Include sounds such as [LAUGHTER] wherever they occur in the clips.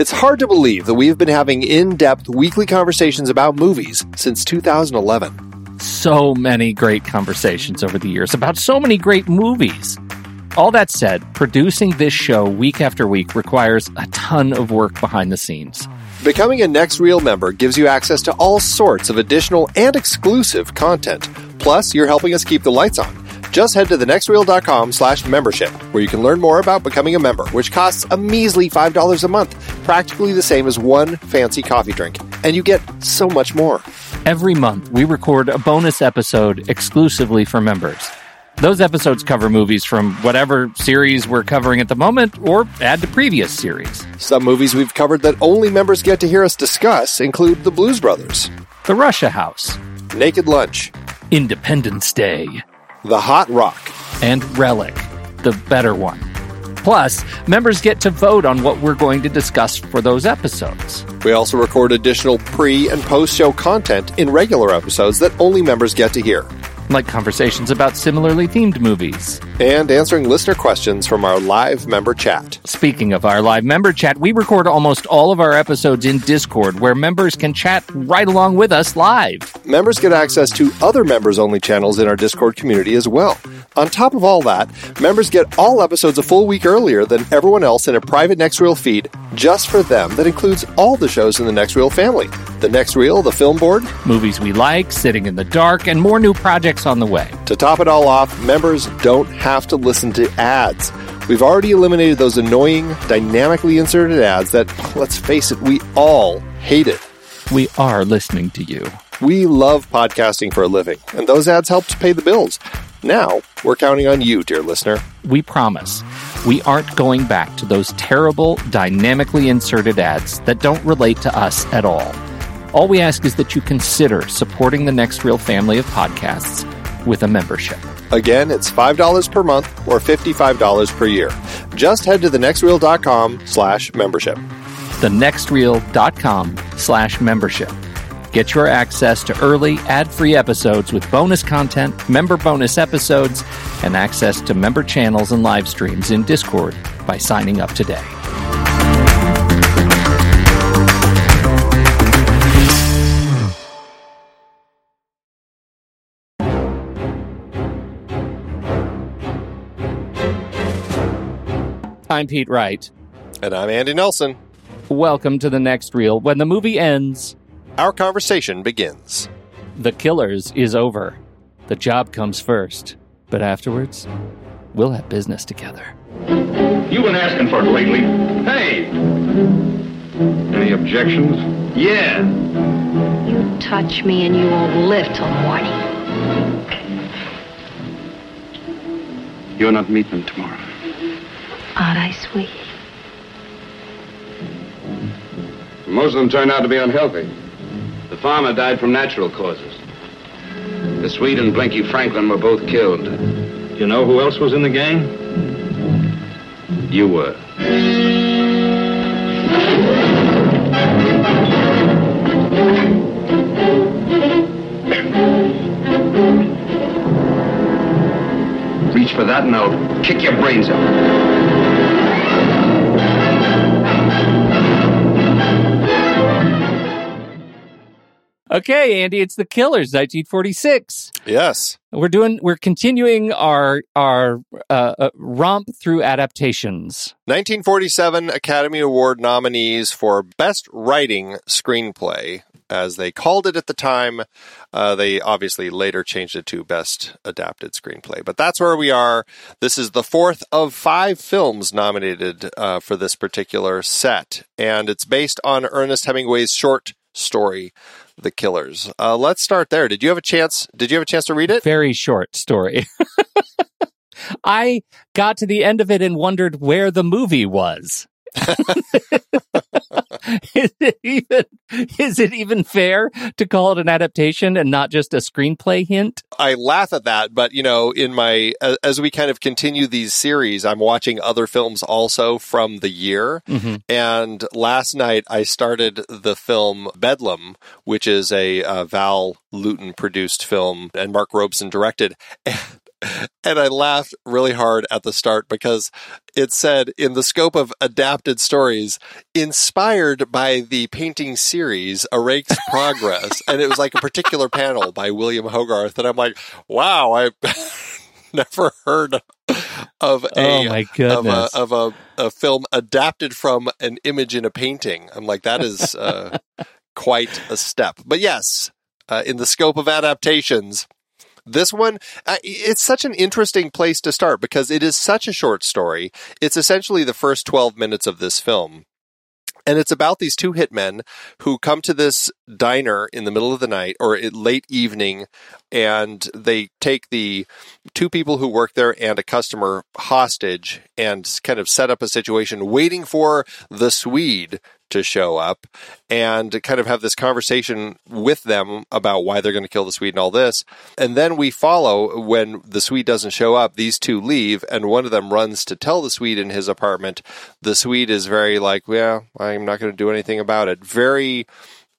It's hard to believe that we've been having in depth weekly conversations about movies since 2011. So many great conversations over the years about so many great movies. All that said, producing this show week after week requires a ton of work behind the scenes. Becoming a Next Reel member gives you access to all sorts of additional and exclusive content. Plus, you're helping us keep the lights on. Just head to thenextreel.com slash membership, where you can learn more about becoming a member, which costs a measly $5 a month, practically the same as one fancy coffee drink. And you get so much more. Every month, we record a bonus episode exclusively for members. Those episodes cover movies from whatever series we're covering at the moment or add to previous series. Some movies we've covered that only members get to hear us discuss include The Blues Brothers, The Russia House, Naked Lunch, Independence Day, The Hot Rock, and Relic, the better one. Plus, members get to vote on what we're going to discuss for those episodes. We also record additional pre and post show content in regular episodes that only members get to hear, like conversations about similarly themed movies. and answering listener questions from our live member chat. Speaking of our live member chat, we record almost all of our episodes in Discord where members can chat right along with us live. Members get access to other members only channels in our Discord community as well. On top of all that, members get all episodes a full week earlier than everyone else in a private Next Reel feed just for them that includes all the shows in the Next Reel family. The Next Reel, the film board. Movies we like, Sitting in the Dark, and more new projects on the way. To top it all off, members don't have to listen to ads. We've already eliminated those annoying, dynamically inserted ads that, let's face it, we all hate it. We are listening to you. We love podcasting for a living, and those ads help to pay the bills. Now, we're counting on you, dear listener. We promise we aren't going back to those terrible, dynamically inserted ads that don't relate to us at all. All we ask is that you consider supporting the Next Reel family of podcasts with a membership. Again, it's $5 per month or $55 per year. Just head to thenextreel.com slash membership. thenextreel.com slash membership. Get your access to early ad-free episodes with bonus content, member bonus episodes, and access to member channels and live streams in Discord by signing up today. I'm Pete Wright. And I'm Andy Nelson. Welcome to the next reel. When the movie ends, Our conversation begins. The Killers is over. The job comes first. But afterwards, we'll have business together. You've been asking for it lately. Hey! Any objections? Yeah. You touch me and you won't live till morning. You're not meeting them tomorrow. Aren't I sweet? Most of them turned out to be unhealthy. The farmer died from natural causes. The Swede and Blinky Franklin were both killed. You know who else was in the gang? You were. Reach for that and I'll kick your brains out. Okay, Andy, it's The Killers, 1946. Yes. We're doing, we're continuing our our uh, uh, romp through adaptations. 1947 Academy Award nominees for Best Writing Screenplay. As they called it at the time, uh, they obviously later changed it to Best Adapted Screenplay. But that's where we are. This is the fourth of five films nominated uh, for this particular set, and it's based on Ernest Hemingway's short story, The Killers. Uh, let's start there. Did you have a chance? Did you have a chance to read it? Very short story. [LAUGHS] I got to the end of it and wondered where the movie was. [LAUGHS] is it even is it even fair to call it an adaptation and not just a screenplay hint? I laugh at that, but you know, in my as, as we kind of continue these series, I'm watching other films also from the year. And last night I started the film Bedlam, which is a uh, Val Lewton produced film and Mark Robson directed. [LAUGHS] And I laughed really hard at the start because it said in the scope of adapted stories, inspired by the painting series A Rake's Progress. and it was like a particular panel by William Hogarth. And I'm like, wow, I [LAUGHS] never heard of a, oh of, a, of a, a film adapted from an image in a painting. I'm like, that is uh, quite a step. But yes, uh, in the scope of adaptations, this one, uh, it's such an interesting place to start because it is such a short story. It's essentially the first 12 minutes of this film. And it's about these two hitmen who come to this diner in the middle of the night or late evening, and they take the two people who work there and a customer hostage and kind of set up a situation waiting for the Swede to show up and kind of have this conversation with them about why they're going to kill the Swede and all this. And then we follow when the Swede doesn't show up, these two leave, and one of them runs to tell the Swede in his apartment. The Swede is very like, yeah, I'm not going to do anything about it. Very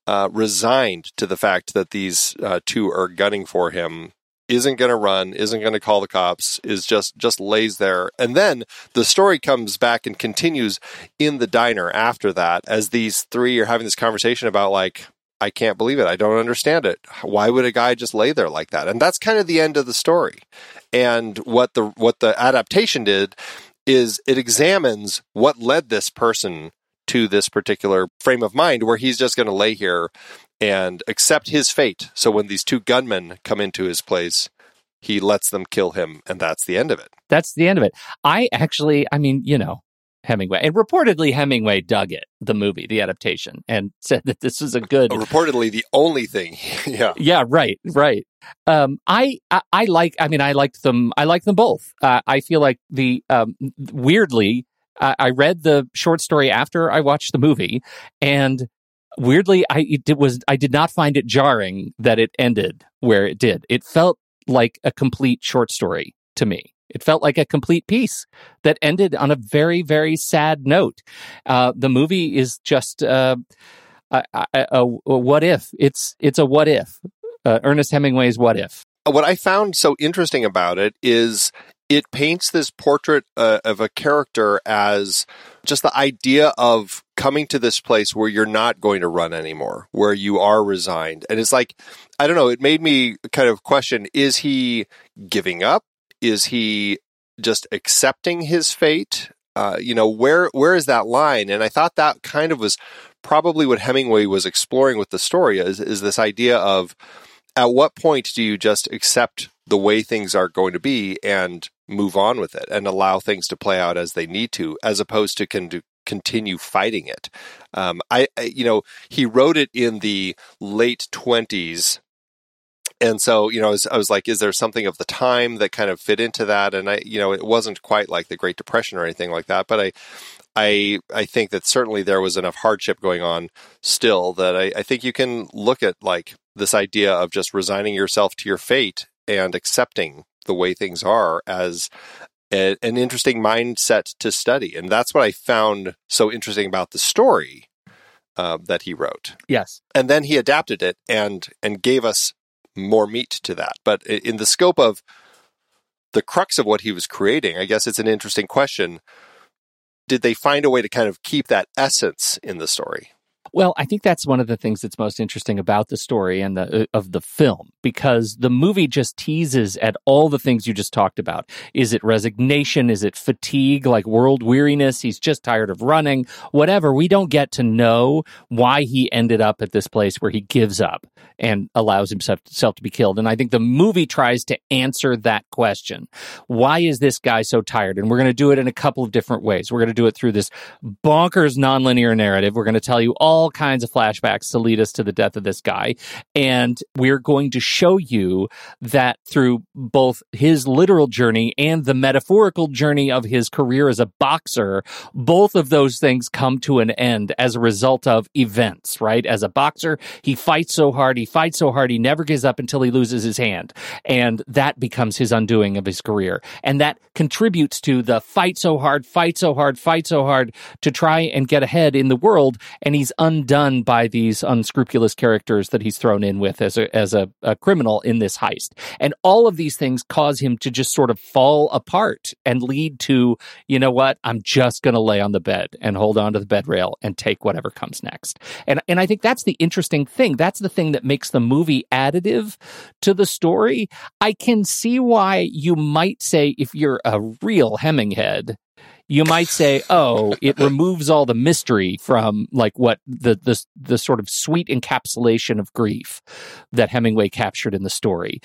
uh, resigned to the fact that these uh, two are gunning for him isn't going to run, isn't going to call the cops, is just just lays there. And then the story comes back and continues in the diner after that as these three are having this conversation about like I can't believe it. I don't understand it. Why would a guy just lay there like that? And that's kind of the end of the story. And what the what the adaptation did is it examines what led this person to this particular frame of mind where he's just going to lay here and accept his fate. So when these two gunmen come into his place, he lets them kill him, and that's the end of it. That's the end of it. I actually, I mean, you know, Hemingway, and reportedly Hemingway dug it, the movie, the adaptation, and [LAUGHS] said that this was a good. Uh, reportedly, the only thing. [LAUGHS] yeah. Yeah. Right. Right. Um, I, I, I like. I mean, I liked them. I like them both. Uh, I feel like the um, weirdly, I, I read the short story after I watched the movie, and weirdly i it was i did not find it jarring that it ended where it did. It felt like a complete short story to me. It felt like a complete piece that ended on a very very sad note. Uh, the movie is just uh, a, a, a, what if. It's it's a what if. Uh, ernest hemingway's what if. What i found so interesting about it is it paints this portrait uh, of a character as just the idea of coming to this place where you're not going to run anymore, where you are resigned. And it's like, I don't know, it made me kind of question is he giving up? Is he just accepting his fate? Uh, you know, where where is that line? And I thought that kind of was probably what Hemingway was exploring with the story is, is this idea of at what point do you just accept the way things are going to be and move on with it and allow things to play out as they need to, as opposed to con- continue fighting it. Um, I, I, you know, he wrote it in the late twenties. And so, you know, I was, I was like, is there something of the time that kind of fit into that? And I, you know, it wasn't quite like the Great Depression or anything like that, but I, I I think that certainly there was enough hardship going on still that I, I, think you can look at like this idea of just resigning yourself to your fate and accepting the way things are as a, an interesting mindset to study. And that's what I found so interesting about the story uh, that he wrote. Yes. And then he adapted it and and gave us more meat to that. But in the scope of the crux of what he was creating, I guess it's an interesting question. Did they find a way to kind of keep that essence in the story? Well, I think that's one of the things that's most interesting about the story and the uh, of the film because the movie just teases at all the things you just talked about. Is it resignation? Is it fatigue, like world weariness? He's just tired of running. Whatever. We don't get to know why he ended up at this place where he gives up and allows himself, to be killed. And I think the movie tries to answer that question. Why is this guy so tired? And we're going to do it in a couple of different ways. We're going to do it through this bonkers nonlinear narrative. We're going to tell you all all kinds of flashbacks to lead us to the death of this guy. And we're going to show you that through both his literal journey and the metaphorical journey of his career as a boxer, both of those things come to an end as a result of events, right? As a boxer, he fights so hard, he fights so hard, he never gives up until he loses his hand. And that becomes his undoing of his career. And that contributes to the fight so hard, fight so hard, fight so hard to try and get ahead in the world. And he's un- undone by these unscrupulous characters that he's thrown in with as a as a, a criminal in this heist. And all of these things cause him to just sort of fall apart and lead to, you know what, I'm just going to lay on the bed and hold on to the bed rail and take whatever comes next. And and I think that's the interesting thing. That's the thing that makes the movie additive to the story. I can see why you might say if you're a real Heminghead you might say, "Oh, it removes all the mystery from like what the the the sort of sweet encapsulation of grief that Hemingway captured in the story."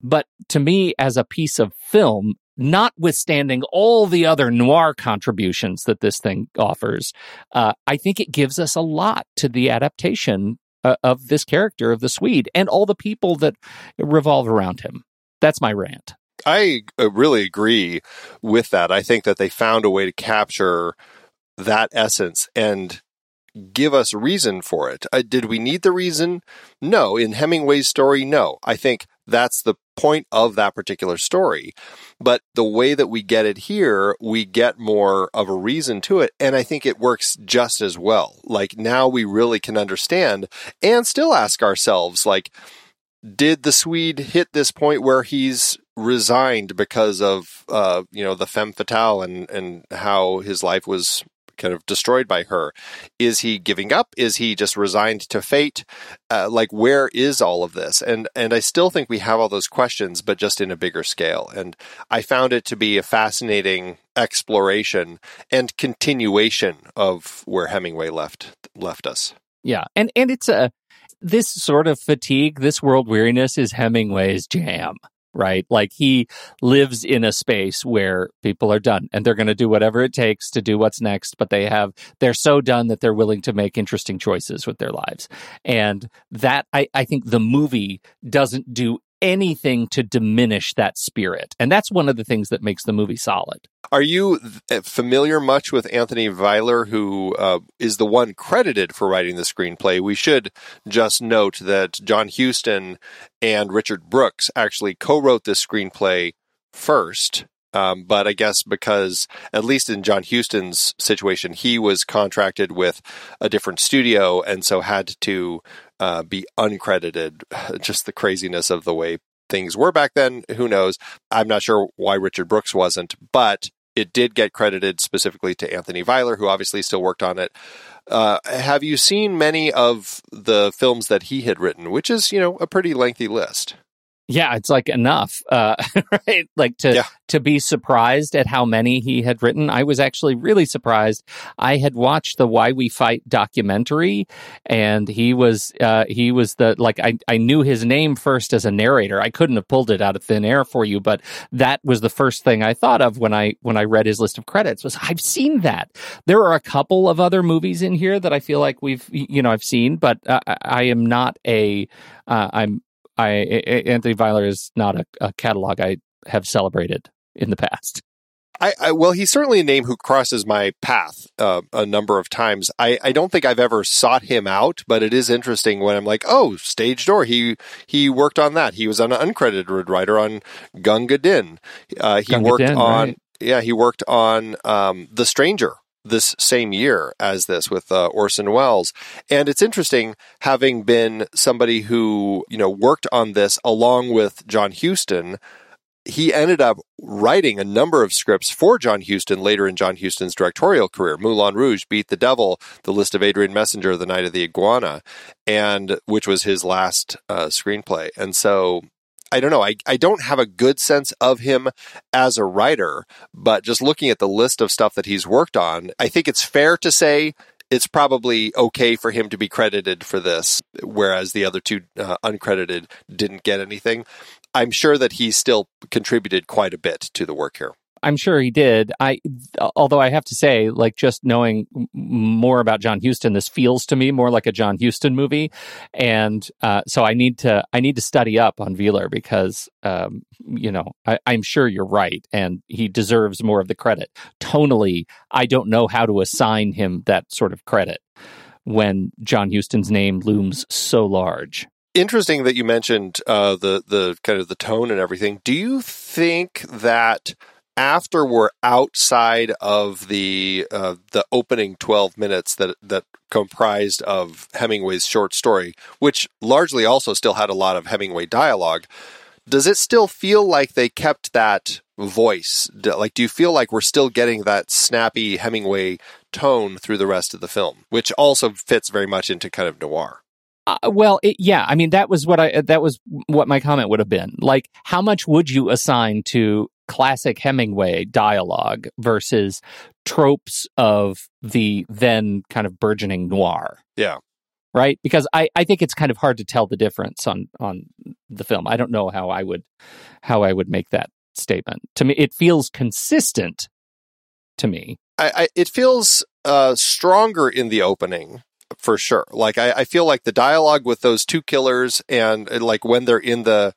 But to me, as a piece of film, notwithstanding all the other noir contributions that this thing offers, uh, I think it gives us a lot to the adaptation uh, of this character of the Swede and all the people that revolve around him. That's my rant. I uh, really agree with that. I think that they found a way to capture that essence and give us reason for it. Uh, did we need the reason? No. In Hemingway's story, no. I think that's the point of that particular story. But the way that we get it here, we get more of a reason to it. And I think it works just as well. Like now we really can understand and still ask ourselves, like, did the Swede hit this point where he's resigned because of uh, you know the femme fatale and and how his life was kind of destroyed by her. Is he giving up? Is he just resigned to fate? Uh, like where is all of this? And and I still think we have all those questions, but just in a bigger scale. And I found it to be a fascinating exploration and continuation of where Hemingway left left us. Yeah, and and it's a this sort of fatigue, this world weariness is Hemingway's jam right? Like he lives in a space where people are done and they're going to do whatever it takes to do what's next, but they have, they're so done that they're willing to make interesting choices with their lives. And that, I, I think the movie doesn't do anything to diminish that spirit. And that's one of the things that makes the movie solid. Are you familiar much with Anthony Veiller, who uh, is the one credited for writing the screenplay? We should just note that John Huston and Richard Brooks actually co wrote this screenplay first. Um, but I guess because, at least in John Huston's situation, he was contracted with a different studio and so had to uh, be uncredited. [LAUGHS] Just the craziness of the way things were back then. Who knows? I'm not sure why Richard Brooks wasn't, but it did get credited specifically to Anthony Veiller, who obviously still worked on it. Uh, have you seen many of the films that he had written, which is, you know, a pretty lengthy list? Yeah, it's like enough, uh, [LAUGHS] right? Like to yeah. to be surprised at how many he had written. I was actually really surprised. I had watched the Why We Fight documentary, and he was uh, he was the like I I knew his name first as a narrator. I couldn't have pulled it out of thin air for you, but that was the first thing I thought of when I when I read his list of credits. Was I've seen that. There are a couple of other movies in here that I feel like we've you know I've seen, but uh, I am not a uh, I'm I Anthony Veiller is not a, a catalog I have celebrated in the past. I, I, well, he's certainly a name who crosses my path uh, a number of times. I, I don't think I've ever sought him out, but it is interesting when I'm like, oh, Stage Door. He he worked on that. He was an uncredited writer on Gunga Din. Uh, he Gunga worked Din, on right. yeah, he worked on um, The Stranger this same year as this with uh, Orson Welles. And it's interesting having been somebody who, you know, worked on this along with John Huston. He ended up writing a number of scripts for John Huston later in John Huston's directorial career. Moulin Rouge, Beat the Devil, The List of Adrian Messenger, The Night of the Iguana, and which was his last uh, screenplay. And so I don't know. I, I don't have a good sense of him as a writer, but just looking at the list of stuff that he's worked on, I think it's fair to say it's probably okay for him to be credited for this, whereas the other two uh, uncredited didn't get anything. I'm sure that he still contributed quite a bit to the work here. I'm sure he did. I, although I have to say, like just knowing more about John Huston, this feels to me more like a John Huston movie, and uh, so I need to I need to study up on Veiller because um, you know I, I'm sure you're right, and he deserves more of the credit. Tonally, I don't know how to assign him that sort of credit when John Huston's name looms so large interesting that you mentioned uh, the the kind of the tone and everything. Do you think that after we're outside of the uh, the opening 12 minutes that that comprised of Hemingway's short story, which largely also still had a lot of Hemingway dialogue, does it still feel like they kept that voice? Like, do you feel like we're still getting that snappy Hemingway tone through the rest of the film, which also fits very much into kind of noir? Uh, well, it, yeah, I mean that was what I that was what my comment would have been. Like, how much would you assign to classic Hemingway dialogue versus tropes of the then kind of burgeoning noir? Yeah. Right? Because I, I think it's kind of hard to tell the difference on on the film. I don't know how I would how I would make that statement. To me, it feels consistent to me. I, I it feels uh, stronger in the opening for sure. Like I, I feel like the dialogue with those two killers and, and like when they're in the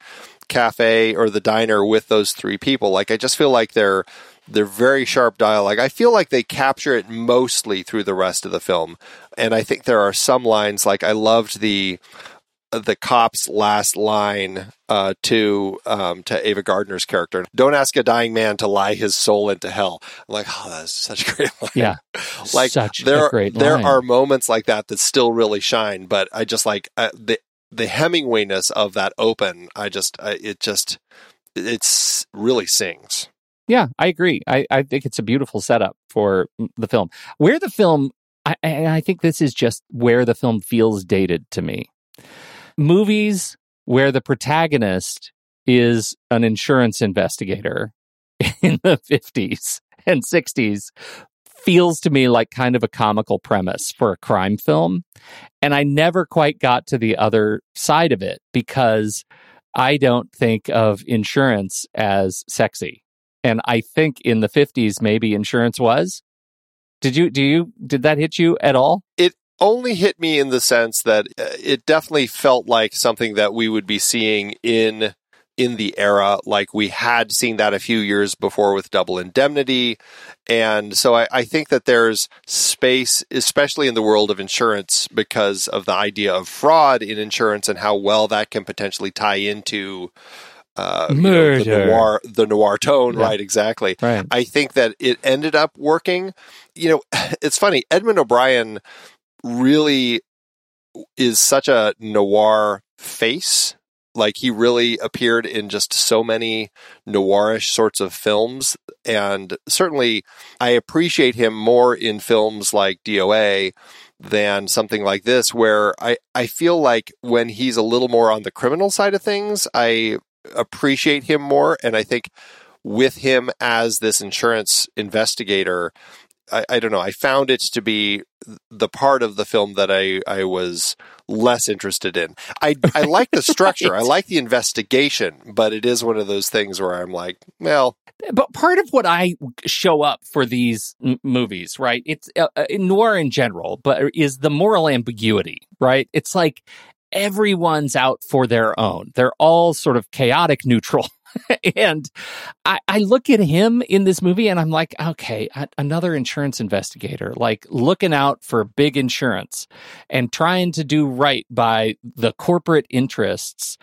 cafe or the diner with those three people, like I just feel like they're they're very sharp dialogue. I feel like they capture it mostly through the rest of the film. And I think there are some lines like I loved the the cop's last line uh, to um, to Ava Gardner's character. Don't ask a dying man to lie his soul into hell. I'm like, oh, that's such a great [LAUGHS] line. Yeah, like such there, great there line. are moments like that that still really shine. But I just like uh, the the Hemingwayness of that open. I just uh, it just it's really sings. Yeah, I agree. I, I think it's a beautiful setup for the film. Where the film, I, I think this is just where the film feels dated to me movies where the protagonist is an insurance investigator [LAUGHS] in the 50s and 60s feels to me like kind of a comical premise for a crime film. And I never quite got to the other side of it because I don't think of insurance as sexy. And I think in the 50s, maybe insurance was. Did you, do you, did that hit you at all? It only hit me in the sense that uh, it definitely felt like something that we would be seeing in in the era like we had seen that a few years before with double indemnity and so I, I, think that there's space especially in the world of insurance because of the idea of fraud in insurance and how well that can potentially tie into uh, Murder. You know, the noir, the noir tone, Yeah. right? Exactly. Right. I think that it ended up working. You know, [LAUGHS] it's funny. Edmund O'Brien really is such a noir face. Like he really appeared in just so many noirish sorts of films. And certainly I appreciate him more in films like DOA than something like this, where I, I feel like when he's a little more on the criminal side of things, I appreciate him more. And I think with him as this insurance investigator, I, I don't know. I found it to be the part of the film that I, I was less interested in. I, I like the [LAUGHS] structure. I like the investigation, but it is one of those things where I'm like, well, but part of what I show up for these m- movies, right? It's uh, uh, noir in general, but is the moral ambiguity, right? It's like everyone's out for their own. They're all sort of chaotic neutral. [LAUGHS] and I, I look at him in this movie and I'm like, okay, another insurance investigator, like looking out for big insurance and trying to do right by the corporate interests.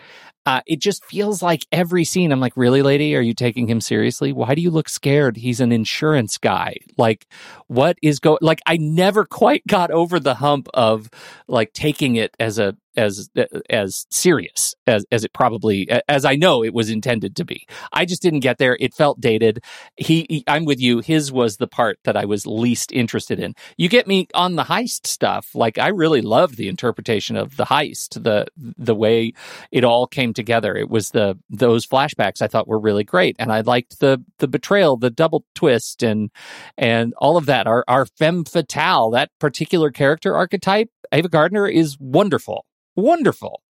Uh, it just feels like every scene, I'm like, really, lady, are you taking him seriously? Why do you look scared? He's an insurance guy. Like, what is going? Like, I never quite got over the hump of like taking it as a as as serious as as it probably as I know it was intended to be. I just didn't get there. It felt dated. He, he, I'm with you. His was the part that I was least interested in. You get me on the heist stuff. Like I really loved the interpretation of the heist, the the way it all came together. It was the those flashbacks I thought were really great, and I liked the the betrayal, the double twist, and and all of that. Our our femme fatale, that particular character archetype, Ava Gardner is wonderful wonderful.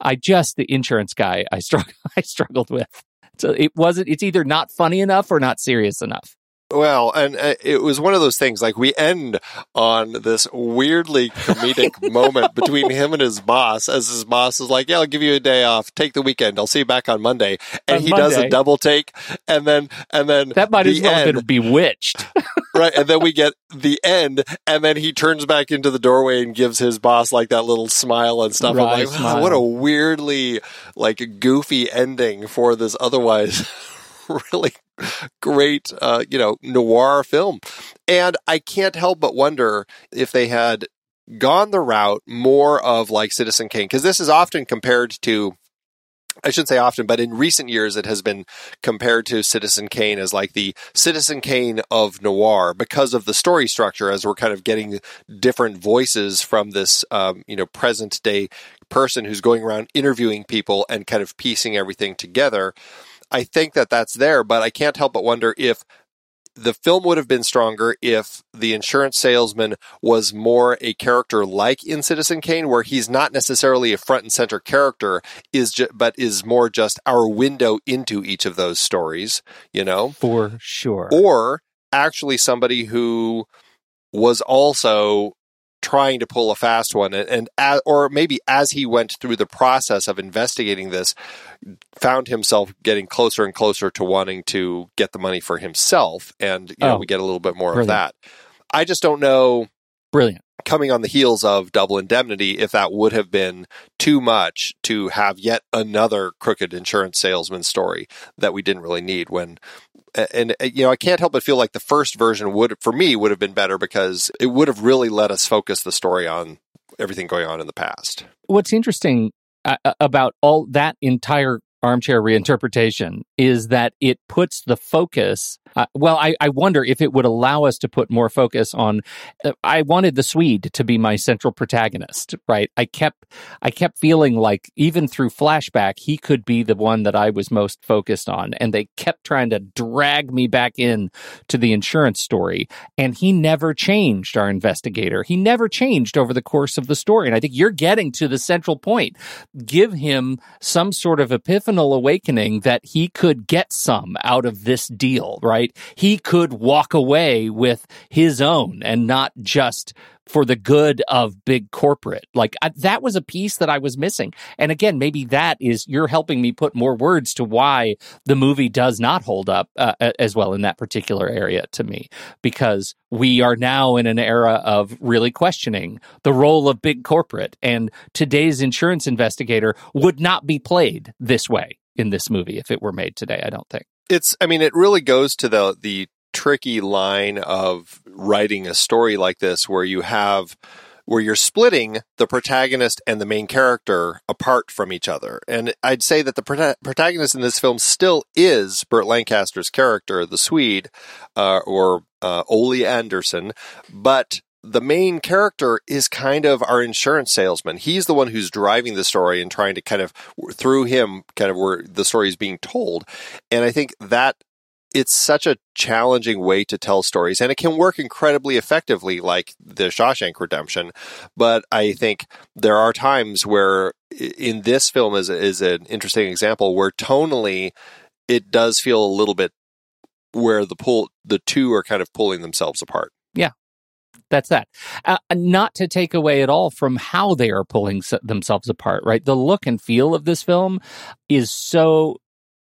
I just the insurance guy I struggled [LAUGHS] I struggled with. So it wasn't. It's either not funny enough or not serious enough. Well, and uh, it was one of those things like we end on this weirdly comedic [LAUGHS] moment between him and his boss as his boss is like, Yeah, I'll give you a day off. Take the weekend. I'll see you back on Monday. And On he does a double take and then, and then That might the as well have been bewitched. [LAUGHS] right. And then we get the end and then he turns back into the doorway and gives his boss like that little smile and stuff. Wry I'm like, wow, [LAUGHS] what a weirdly like goofy ending for this otherwise [LAUGHS] really great, uh, you know, noir film. And I can't help but wonder if they had gone the route more of like Citizen Kane, because this is often compared to I shouldn't say often, but in recent years, it has been compared to Citizen Kane as like the Citizen Kane of noir because of the story structure, as we're kind of getting different voices from this, um, you know, present day person who's going around interviewing people and kind of piecing everything together. I think that that's there, but I can't help but wonder if the film would have been stronger if the insurance salesman was more a character like in Citizen Kane, where he's not necessarily a front and center character, is ju- but is more just our window into each of those stories. You know, for sure. Or actually somebody who was also trying to pull a fast one. And, and as, or maybe as he went through the process of investigating this found himself getting closer and closer to wanting to get the money for himself. And you know Oh, we get a little bit more brilliant. of that. I just don't know Brilliant. coming on the heels of double indemnity if that would have been too much to have yet another crooked insurance salesman story that we didn't really need when and uh, you know i can't help but feel like the first version would for me would have been better because it would have really let us focus the story on everything going on in the past What's interesting uh, about all that entire armchair reinterpretation is that it puts the focus. Uh, well, I, I wonder if it would allow us to put more focus on. Uh, I wanted the Swede to be my central protagonist, right? I kept I kept feeling like even through flashback he could be the one that I was most focused on, and they kept trying to drag me back in to the insurance story, and he never changed. Our investigator, he never changed over the course of the story, and I think you're getting to the central point. Give him some sort of epiphanal awakening that he could get some out of this deal, right? He could walk away with his own and not just for the good of big corporate. Like I, that was a piece that I was missing. And again, maybe that is you're helping me put more words to why the movie does not hold up uh, as well in that particular area to me because we are now in an era of really questioning the role of big corporate and today's insurance investigator would not be played this way in this movie if it were made today, I don't think. It's i mean it really goes to the the tricky line of writing a story like this where you have where you're splitting the protagonist and the main character apart from each other. And I'd say that the prota- protagonist in this film still is Burt Lancaster's character, the Swede, uh, or uh, Ole Anderson, but the main character is kind of our insurance salesman. He's the one who's driving the story and trying to kind of through him kind of where the story is being told. And I think that it's such a challenging way to tell stories and it can work incredibly effectively like the Shawshank Redemption but I think there are times where in this film is is an interesting example where tonally it does feel a little bit where the pull the two are kind of pulling themselves apart That's that. Uh, not to take away at all from how they are pulling s- themselves apart, right? The look and feel of this film is so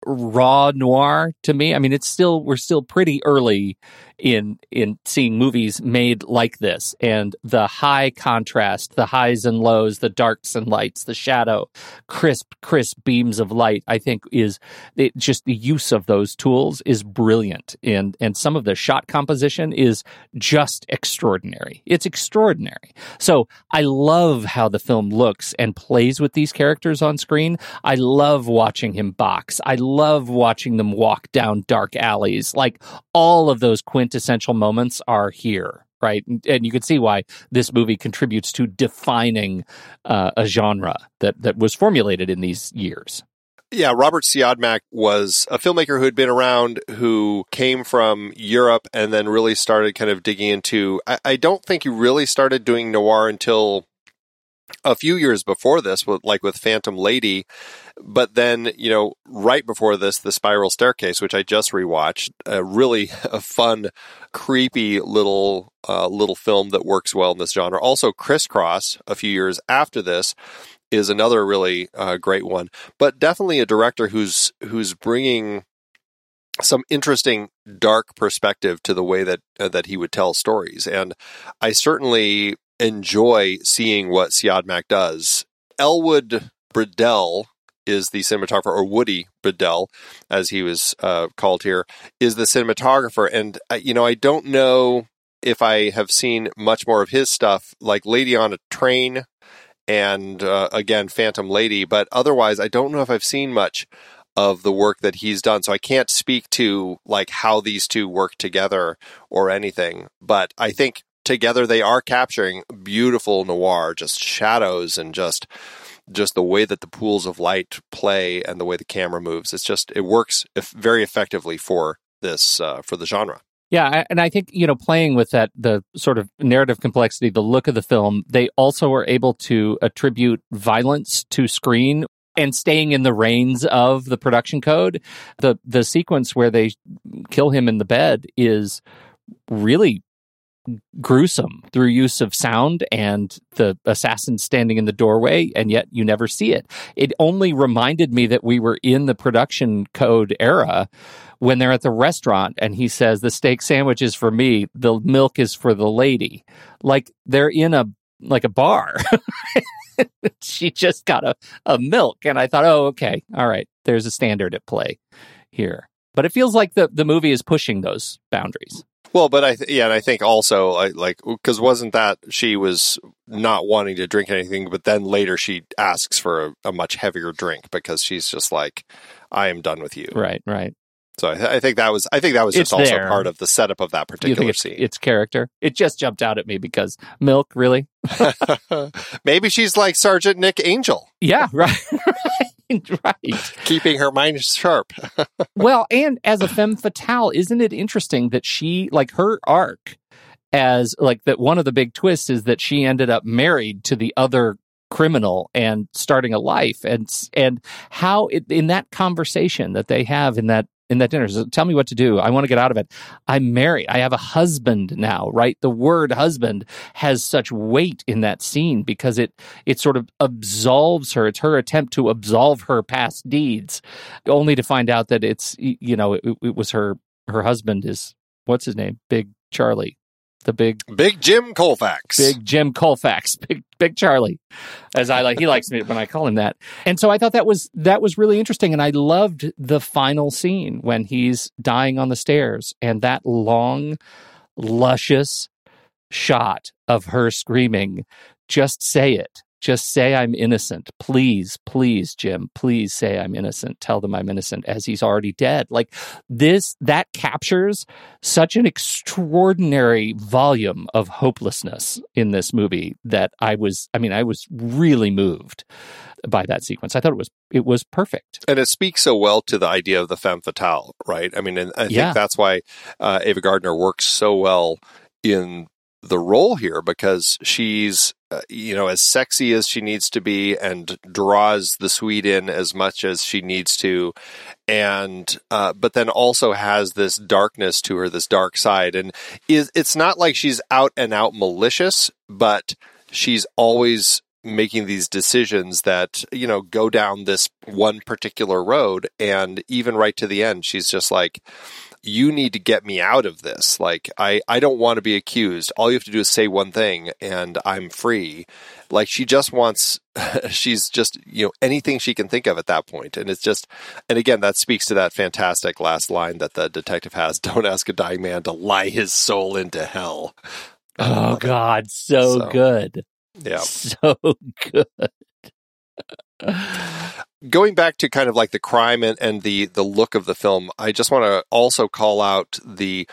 raw noir to me. I mean, it's still we're still pretty early in in seeing movies made like this and the high contrast, the highs and lows, the darks and lights, the shadow, crisp crisp beams of light, I think is it, just the use of those tools is brilliant and and some of the shot composition is just extraordinary. It's extraordinary. So I love how the film looks and plays with these characters on screen. I love watching him box. I love watching them walk down dark alleys. Like all of those quintessential moments are here. Right. And, and you can see why this movie contributes to defining uh, a genre that, that was formulated in these years. Yeah, Robert Siodmak was a filmmaker who had been around, who came from Europe and then really started kind of digging into. I, I don't think he really started doing noir until a few years before this, like with Phantom Lady. But then, you know, right before this, The Spiral Staircase, which I just rewatched, a really [LAUGHS] a fun, creepy little uh, little film that works well in this genre. Also, Criss Cross, a few years after this, is another really uh, great one. But definitely a director who's who's bringing some interesting dark perspective to the way that uh, that he would tell stories, and I certainly enjoy seeing what Siodmak does. Elwood Bredell is the cinematographer, or Woody Bredell, as he was uh, called here, is the cinematographer. And, uh, you know, I don't know if I have seen much more of his stuff, like Lady on a Train and, uh, again, Phantom Lady, but otherwise, I don't know if I've seen much of the work that he's done. So I can't speak to like how these two work together or anything, but I think together they are capturing beautiful noir, just shadows and just just the way that the pools of light play and the way the camera moves. It's just it works very effectively for this uh, for the genre. Yeah, and I think you know playing with that the sort of narrative complexity, the look of the film, they also are able to attribute violence to screen and staying in the reins of the production code. The the sequence where they kill him in the bed is really gruesome through use of sound and the assassin standing in the doorway and yet you never see it. It only reminded me that we were in the production code era when they're at the restaurant and he says the steak sandwich is for me. The milk is for the lady. Like they're in a like a bar. [LAUGHS] She just got a, a milk and i thought oh okay. All right. There's a standard at play here. But it feels like the, the movie is pushing those boundaries well, but I th- yeah, and I think also I, like because wasn't that she was not wanting to drink anything, but then later she asks for a, a much heavier drink because she's just like, I am done with you. Right, right. So I, th- I think that was I think that was just It's also there. part of the setup of that particular it's, scene. it's character? It just jumped out at me because milk, really? [LAUGHS] Maybe she's like Sergeant Nick Angel, Yeah, right. [LAUGHS] [LAUGHS] right. keeping her mind sharp. [LAUGHS] Well, and as a femme fatale, isn't it interesting that she, like her arc, as like that one of the big twists is that she ended up married to the other criminal and starting a life and and how it, in that conversation that they have in that in that dinner. So tell me what to do. I want to get out of it. I'm married. I have a husband now right? The word husband has such weight in that scene because it it sort of absolves her. It's her attempt to absolve her past deeds only to find out that it's you know it, it was her her husband is what's his name? Big charlie the big Big Jim Colfax. big Jim Colfax, [LAUGHS] big big Charlie, as I like. He likes me when I call him that. And so I thought that was that was really interesting, and I loved the final scene when he's dying on the stairs, and that long, luscious shot of her screaming, "Just say it." Just say I'm innocent. Please, please, Jim, please say I'm innocent. Tell them I'm innocent as he's already dead. Like this, that captures such an extraordinary volume of hopelessness in this movie that I was, I mean, I was really moved by that sequence. I thought it was, it was perfect. and it speaks so well to the idea of the femme fatale, right? I mean, and I think Yeah. that's why uh, Ava Gardner works so well in the role here because she's, uh, you know, as sexy as she needs to be and draws the Swede in as much as she needs to, and uh, but then also has this darkness to her, this dark side, and is it's not like she's out and out malicious, but she's always making these decisions that you know go down this one particular road. And even right to the end she's just like you need to get me out of this like i i don't want to be accused all you have to do is say one thing and i'm free like she just wants [LAUGHS] she's just you know anything she can think of at that point. and it's just and again that speaks to that fantastic last line that the detective has [LAUGHS] don't ask a dying man to lie his soul into hell Oh God, so, So- good. yeah [LAUGHS] So good. [SIGHS] going back to kind of like the crime and, and the the look of the film, I just want to also call out the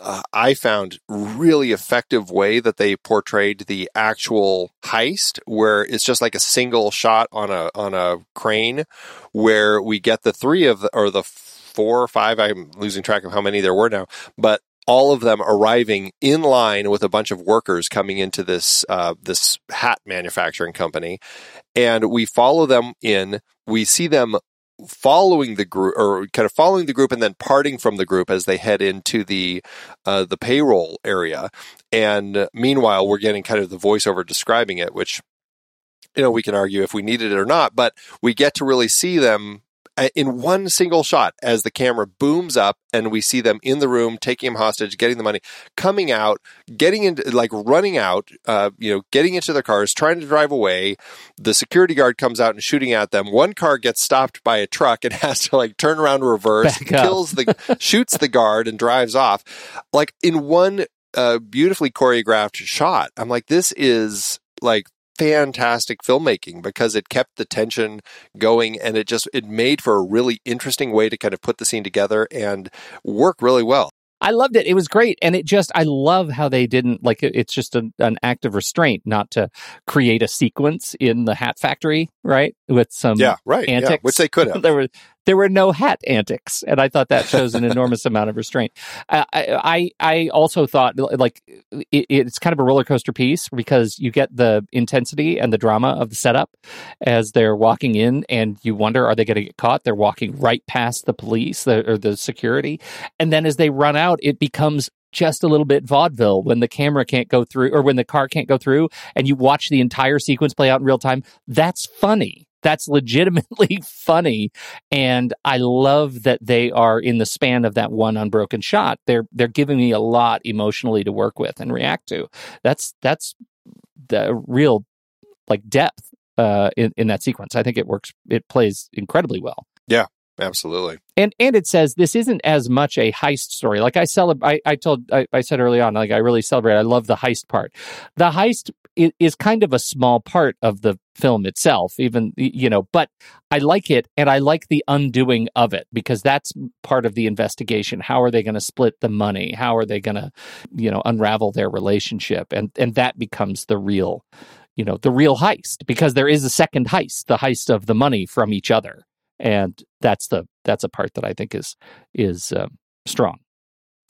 uh, I found really effective way that they portrayed the actual heist, where it's just like a single shot on a on a crane, where we get the three of the, or the four or five. I'm losing track of how many there were now, but all of them arriving in line with a bunch of workers coming into this uh, this hat manufacturing company, and we follow them in. We see them following the group or kind of following the group and then parting from the group as they head into the uh, the payroll area and meanwhile we're getting kind of the voiceover describing it which you know we can argue if we needed it or not but we get to really see them in one single shot as the camera booms up and we see them in the room taking him hostage getting the money coming out getting into like running out uh, you know getting into their cars trying to drive away. The security guard comes out and shooting at them. One car gets stopped by a truck. And [LAUGHS] has to like turn around reverse kills the shoots the guard and drives off. Like in one uh, beautifully choreographed shot i'm like this is like fantastic filmmaking because it kept the tension going and it just it made for a really interesting way to kind of put the scene together and work really well I loved it. It was great. And it just, I love how they didn't, like, it- it's just a, an act of restraint not to create a sequence in the hat factory, right? With some yeah right yeah, antics. which they could have [LAUGHS] there were there were no hat antics, and I thought that shows an enormous [LAUGHS] amount of restraint. I I I also thought like it, it's kind of a roller coaster piece because you get the intensity and the drama of the setup as they're walking in, and you wonder are they going to get caught? They're walking right past the police the, or the security, and then as they run out, it becomes just a little bit vaudeville when the camera can't go through or when the car can't go through and you watch the entire sequence play out in real time that's funny that's legitimately [LAUGHS] funny and i love that they are in the span of that one unbroken shot. They're they're giving me a lot emotionally to work with and react to. That's that's the real like depth uh in, in that sequence. I think it works it plays incredibly well absolutely and and it says this isn't as much a heist story. Like I celebrate, I, I told, I, I said early on, like I really celebrate. I love the heist part. The heist is, is kind of a small part of the film itself, even you know. But I like it, and I like the undoing of it because that's part of the investigation. How are they going to split the money? How are they going to, you know, unravel their relationship? And and that becomes the real, you know, the real heist because there is a second heist, the heist of the money from each other and that's the that's a part that I think is is um, strong.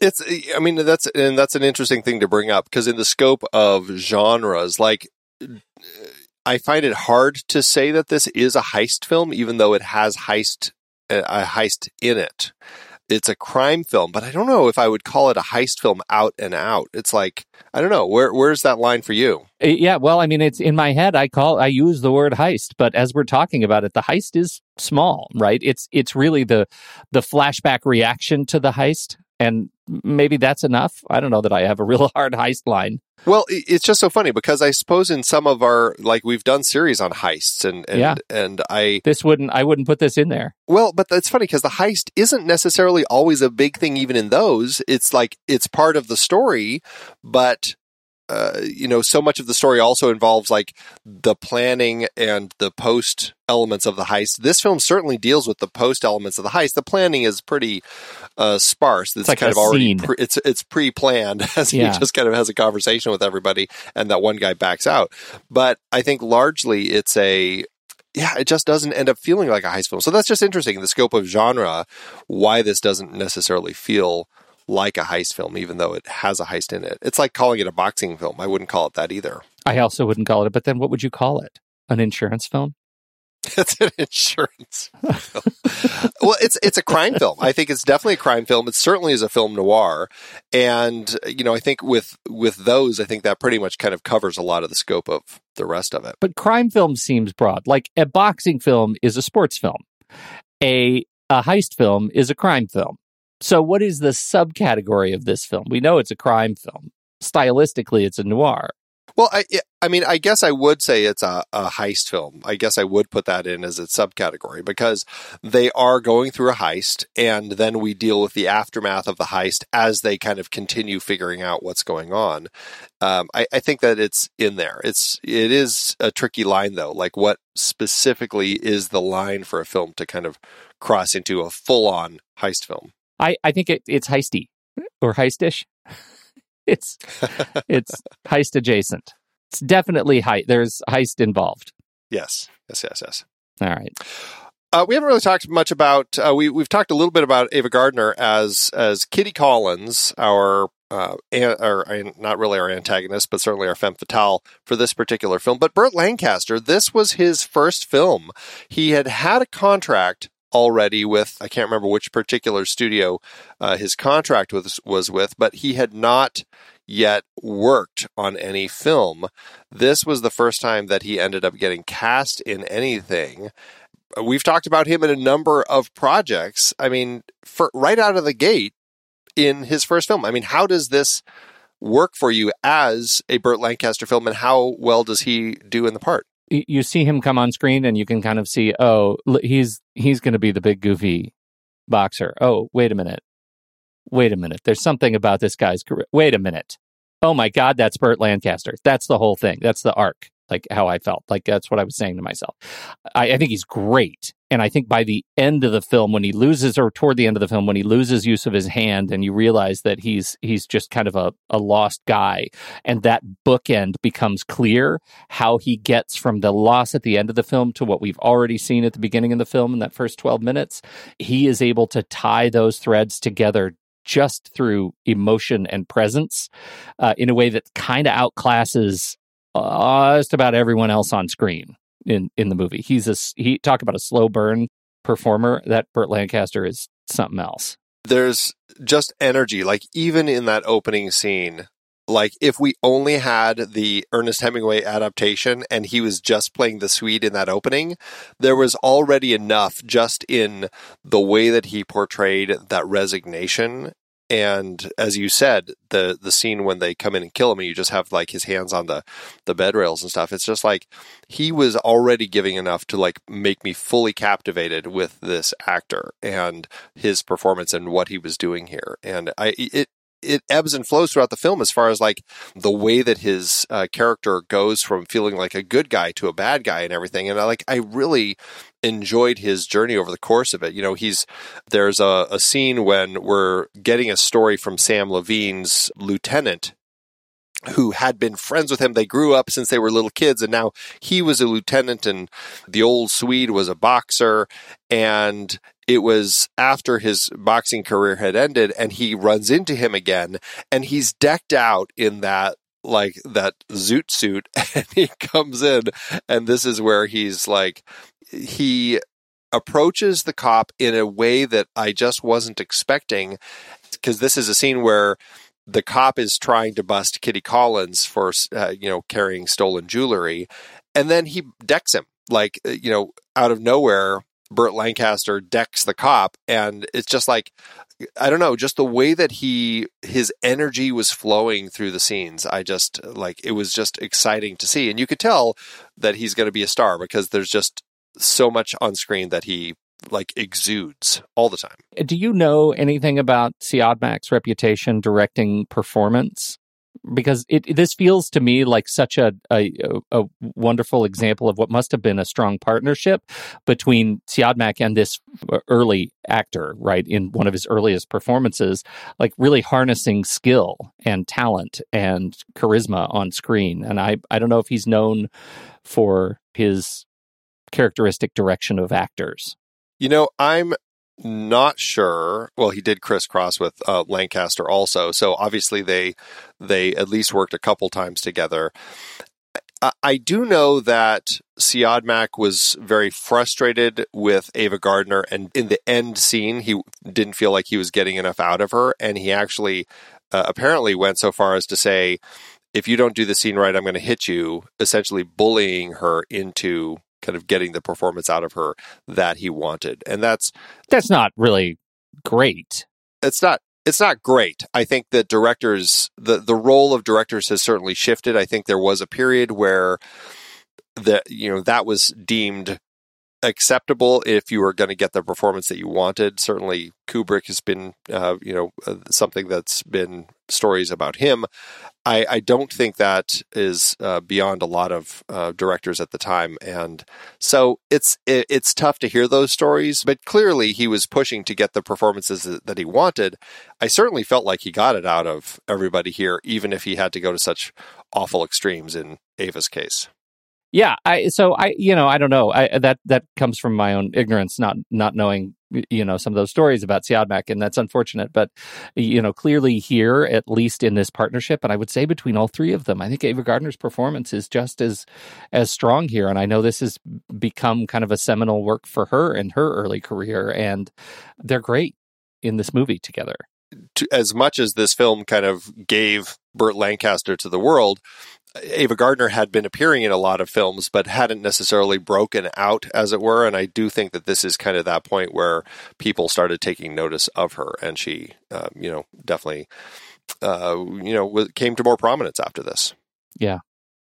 it's i mean that's and that's an interesting thing to bring up because in the scope of genres like i find it hard to say that this is a heist film even though it has heist a heist in it it's a crime film but i don't know if i would call it a heist film out and out it's like i don't know where where's that line for you Uh, Yeah, well, I mean, it's in my head. I call I use the word heist, but as we're talking about it, the heist is small, right? It's it's really the the flashback reaction to the heist, and maybe that's enough. I don't know that I have a real [LAUGHS] hard heist line. Well, it's just so funny because I suppose in some of our like we've done series on heists and and Yeah. and I This wouldn't I wouldn't put this in there. well, but that's funny because the heist isn't necessarily always a big thing even in those. It's like it's part of the story, but uh, you know, so much of the story also involves like the planning and the post elements of the heist. This film certainly deals with the post elements of the heist. The planning is pretty uh, sparse. It's, like kind of already pre- it's it's pre-planned [LAUGHS] as Yeah. he just kind of has a conversation with everybody, and that one guy backs out. But I think largely it's a yeah, it just doesn't end up feeling like a heist film. So that's just interesting in the scope of genre, why this doesn't necessarily feel like a heist film, even though it has a heist in it. It's like calling it a boxing film. I wouldn't call it that either. I also wouldn't call it. But then, what would you call it? An insurance film? [LAUGHS] It's an insurance film. well, it's it's a crime film. I think it's definitely a crime film. It certainly is a film noir, and you know, I think with with those, I think that pretty much kind of covers a lot of the scope of the rest of it. But crime film seems broad. Like a boxing film is a sports film. A a heist film is a crime film. So what is the subcategory of this film? We know it's a crime film. Stylistically, it's a noir. Well, I I mean, I guess I would say it's a, a heist film. I guess I would put that in as its subcategory because they are going through a heist, and then we deal with the aftermath of the heist as they kind of continue figuring out what's going on. Um, I, I think that it's in there. It's it is a tricky line though. Like, what specifically is the line for a film to kind of cross into a full on heist film? I, I think it, it's heisty or heistish. [LAUGHS] it's [LAUGHS] it's heist adjacent. It's definitely heist. There's heist involved. Yes, yes, yes, yes. All right. Uh, we haven't really talked much about. Uh, we we've talked a little bit about Ava Gardner as as Kitty Collins, our uh, an, or uh, not really our antagonist, but certainly our femme fatale for this particular film. But Burt Lancaster, this was his first film. He had had a contract already with I can't remember which particular studio uh, his contract was was with, but he had not yet worked on any film. This was the first time that he ended up getting cast in anything we've talked about him in a number of projects. I mean, for right out of the gate in his first film. I mean, how does this work for you as a Burt Lancaster film, and how well does he do in the part? You see him come on screen, and you can kind of see, oh, he's he's going to be the big goofy boxer. Oh, wait a minute, wait a minute. There's something about this guy's career. Wait a minute. Oh my God, that's Burt Lancaster. That's the whole thing. That's the arc like how I felt. Like that's what I was saying to myself. I, I, think he's great. And I think by the end of the film, when he loses, or toward the end of the film, when he loses use of his hand, and you realize that he's he's just kind of a, a lost guy, and that bookend becomes clear, how he gets from the loss at the end of the film to what we've already seen at the beginning of the film in that first twelve minutes, he is able to tie those threads together just through emotion and presence uh, in a way that kind of outclasses Uh, just about everyone else on screen in in the movie. He's a he talk about a slow burn performer. That Burt Lancaster is something else. There's just energy, like even in that opening scene. Like if we only had the Ernest Hemingway adaptation and he was just playing the Swede in that opening, there was already enough just in the way that he portrayed that resignation and as you said the the scene when they come in and kill him and you just have like his hands on the the bed rails and stuff it's just like he was already giving enough to like make me fully captivated with this actor and his performance and what he was doing here. And i it it ebbs and flows throughout the film as far as like the way that his uh, character goes from feeling like a good guy to a bad guy and everything. And I like, I really enjoyed his journey over the course of it. You know, he's there's a, a scene when we're getting a story from Sam Levene's lieutenant who had been friends with him. They grew up since they were little kids, and now he was a lieutenant, and the old Swede was a boxer. And it was after his boxing career had ended, and he runs into him again, and he's decked out in that like that zoot suit [LAUGHS] and he comes in and this is where he's like he approaches the cop in a way that I just wasn't expecting because this is a scene where the cop is trying to bust Kitty Collins for uh, you know carrying stolen jewelry, and then he decks him like uh, you know out of nowhere. Burt Lancaster decks the cop, and it's just like I don't know, just the way that he his energy was flowing through the scenes. I just like it was just exciting to see, and you could tell that he's going to be a star because there's just so much on screen that he like exudes all the time. Do you know anything about Siodmak's reputation directing performance? Because it this feels to me like such a, a, a wonderful example of what must have been a strong partnership between Siodmak and this uh, early actor, right? In one of his earliest performances, like really harnessing skill and talent and charisma on screen. And I I don't know if he's known for his characteristic direction of actors. You know, I'm not sure. Well, he did Criss Cross with uh, Lancaster also, so obviously they they at least worked a couple times together. I, I do know that Siodmak was very frustrated with Ava Gardner, and in the end scene, he didn't feel like he was getting enough out of her, and he actually uh, apparently went so far as to say, "If you don't do the scene right, I'm going to hit you," essentially bullying her into kind of getting the performance out of her that he wanted. And that's that's not really great. It's not it's not great. I think that directors the the role of directors has certainly shifted. I think there was a period where that you know that was deemed acceptable if you were going to get the performance that you wanted. Certainly, Kubrick has been, uh, you know, uh, something that's been stories about him. I, I don't think that is uh, beyond a lot of uh, directors at the time, and so it's it, it's tough to hear those stories. But clearly, he was pushing to get the performances that, that he wanted. I certainly felt like he got it out of everybody here, even if he had to go to such awful extremes in Ava's case. Yeah, I so I you know I don't know I that that comes from my own ignorance, not not knowing you know some of those stories about Siodmak, and that's unfortunate. But you know clearly here, at least in this partnership, and I would say between all three of them, I think Ava Gardner's performance is just as as strong here, and I know this has become kind of a seminal work for her in her early career, and they're great in this movie together. To, as much as this film kind of gave Burt Lancaster to the world, Ava Gardner had been appearing in a lot of films, but hadn't necessarily broken out, as it were. And I do think that this is kind of that point where people started taking notice of her, and she, um, you know, definitely, uh, you know, came to more prominence after this. Yeah,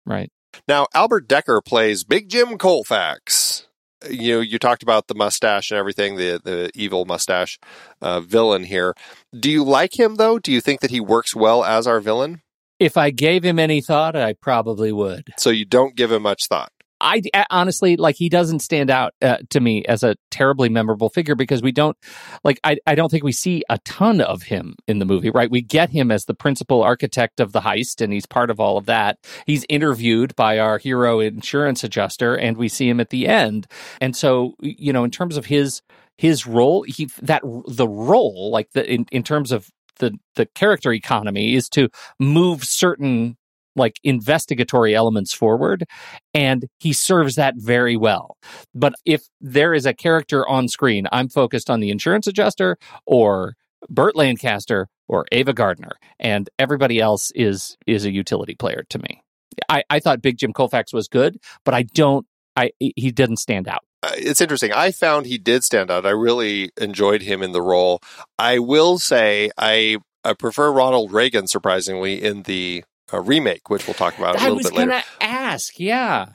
right. Now, Albert Dekker plays Big Jim Colfax. You know, you talked about the mustache and everything, the the evil mustache uh, villain here. Do you like him though? Do you think that he works well as our villain? If I gave him any thought, I probably would. So you don't give him much thought. I honestly like he doesn't stand out uh, to me as a terribly memorable figure because we don't like I I don't think we see a ton of him in the movie right we get him as the principal architect of the heist and he's part of all of that he's interviewed by our hero insurance adjuster and we see him at the end and so you know in terms of his his role he that the role like the in, in terms of the the character economy is to move certain like investigatory elements forward and he serves that very well. But if there is a character on screen i'm focused on the insurance adjuster or burt lancaster or ava gardner and everybody else is is a utility player to me. I i thought big jim colfax was good but i don't i he didn't stand out it's interesting. I found he did stand out. I really enjoyed him in the role. I will say I I prefer Ronald Reagan surprisingly in the a remake, which we'll talk about a little bit later. I was going to ask, yeah.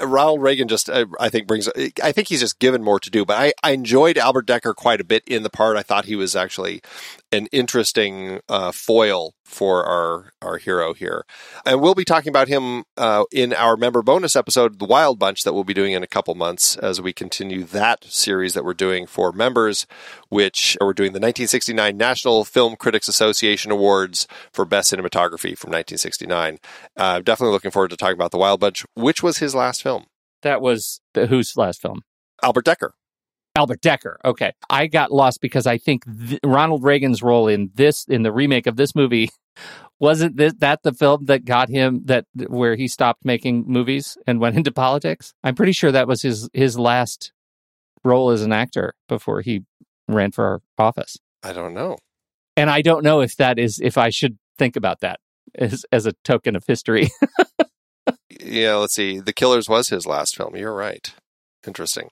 Uh, Ronald Reagan just, uh, I think, brings. I think he's just given more to do. But I, I enjoyed Albert Dekker quite a bit in the part. I thought he was actually an interesting uh, foil for our our hero here, and we'll be talking about him uh, in our member bonus episode, the Wild Bunch, that we'll be doing in a couple months as we continue that series that we're doing for members, which we're doing the 1969 National Film Critics Association Awards for Best Cinematography from 1969. Uh, definitely looking forward to talking about the Wild Bunch, which was his last film. That was the, whose last film? Albert Dekker. Albert Dekker. Okay. I got lost because I think th- Ronald Reagan's role in this, in the remake of this movie, [LAUGHS] wasn't this, that the film that got him that where he stopped making movies and went [LAUGHS] into politics? I'm pretty sure that was his his last role as an actor before he ran for office. I don't know. And I don't know if that is if I should think about that as as a token of history. [LAUGHS] yeah, let's see. The Killers was his last film. You're right. Interesting.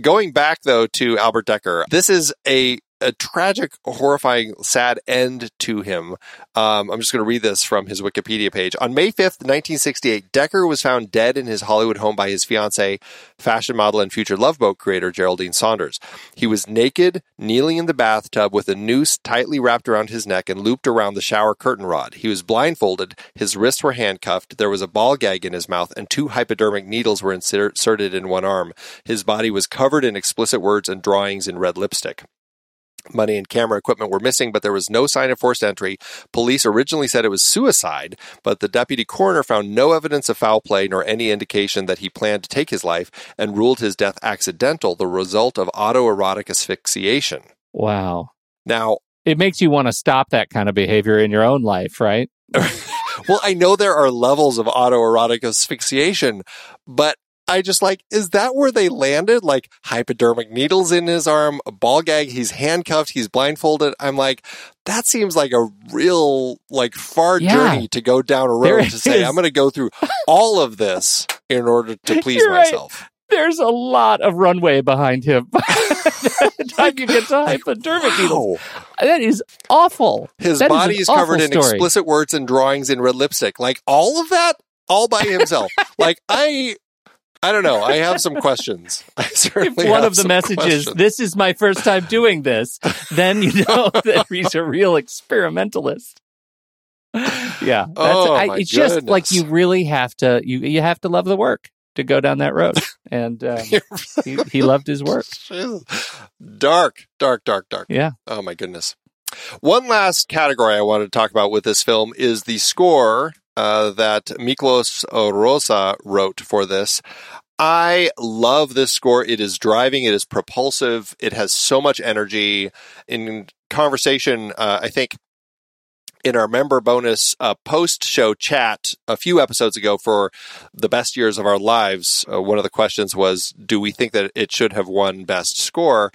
Going back though to Albert Dekker, this is a a tragic, horrifying, sad end to him. Um, I'm just going to read this from his Wikipedia page. On May 5th, 1968, Dekker was found dead in his Hollywood home by his fiancee, fashion model and future Love Boat creator Geraldine Saunders. He was naked, kneeling in the bathtub with a noose tightly wrapped around his neck and looped around the shower curtain rod. He was blindfolded, his wrists were handcuffed, there was a ball gag in his mouth, and two hypodermic needles were inserted in one arm. His body was covered in explicit words and drawings in red lipstick. Money and camera equipment were missing, but there was no sign of forced entry. Police originally said it was suicide, but the deputy coroner found no evidence of foul play nor any indication that he planned to take his life and ruled his death accidental, the result of autoerotic asphyxiation. Wow. Now, it makes you want to stop that kind of behavior in your own life, right? [LAUGHS] well, I know there are levels of autoerotic asphyxiation, but I just like, is that where they landed? Like hypodermic needles in his arm, a ball gag, he's handcuffed, he's blindfolded. I'm like, that seems like a real, like far yeah. journey to go down a road to say, I'm going to go through [LAUGHS] all of this in order to please You're myself. Right. There's a lot of runway behind him. [LAUGHS] time you get to hypodermic Wow. That is awful. His that body is, is covered in story. explicit words and drawings in red lipstick. Like all of that all by himself. [LAUGHS] like I I don't know. I have some questions. [LAUGHS] I certainly if one of the messages, questions. this is my first time doing this, then you [LAUGHS] know that he's a real experimentalist. Yeah. oh, I, my it's goodness. just like you really have to you you have to love the work to go down that road. And [LAUGHS] um, he, he loved his work. Dark, dark, dark, dark. Yeah. Oh my goodness. One last category I wanted to talk about with this film is the score uh, that Miklos Rozsa wrote for this. I love this score. It is driving. It is propulsive. It has so much energy. In conversation, uh, I think in our member bonus uh, post show chat a few episodes ago for the best years of our lives, uh, one of the questions was, do we think that it should have won best score?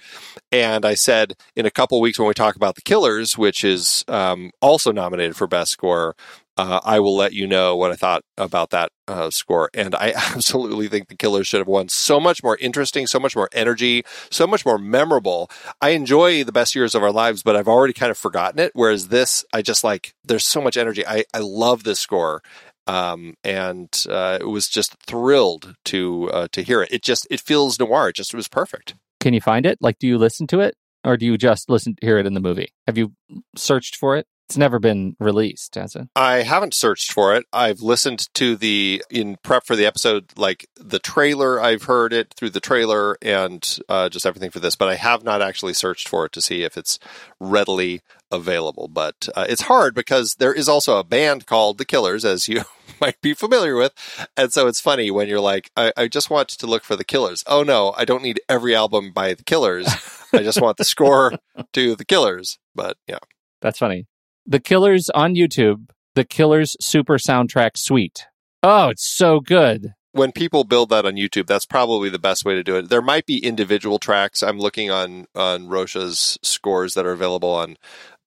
And I said, in a couple weeks when we talk about The Killers, which is um, also nominated for best score, uh, I will let you know what I thought about that uh, score. And I [LAUGHS] absolutely think the Killers should have won. So much more interesting, so much more energy, so much more memorable. I enjoy the best years of our lives, but I've already kind of forgotten it. Whereas this, I just like, there's so much energy. I, I love this score. Um, and uh, it was just thrilled to uh, to hear it. It just it feels noir. It just was perfect. Can you find it? Like, do you listen to it, or do you just listen hear it in the movie? Have you searched for it? It's never been released, has it? I haven't searched for it. I've listened to the in prep for the episode, like the trailer. I've heard it through the trailer and uh, just everything for this, but I have not actually searched for it to see if it's readily available. But uh, it's hard because there is also a band called The Killers, as you [LAUGHS] might be familiar with, and so it's funny when you're like, I, I just want to look for The Killers. Oh no, I don't need every album by The Killers. I just want the score [LAUGHS] to The Killers. But yeah. That's funny. The Killers on YouTube, The Killers Super Soundtrack Suite. Oh, it's so good. when people build that on YouTube, that's probably the best way to do it. There might be individual tracks. I'm looking on on Rozsa's scores that are available on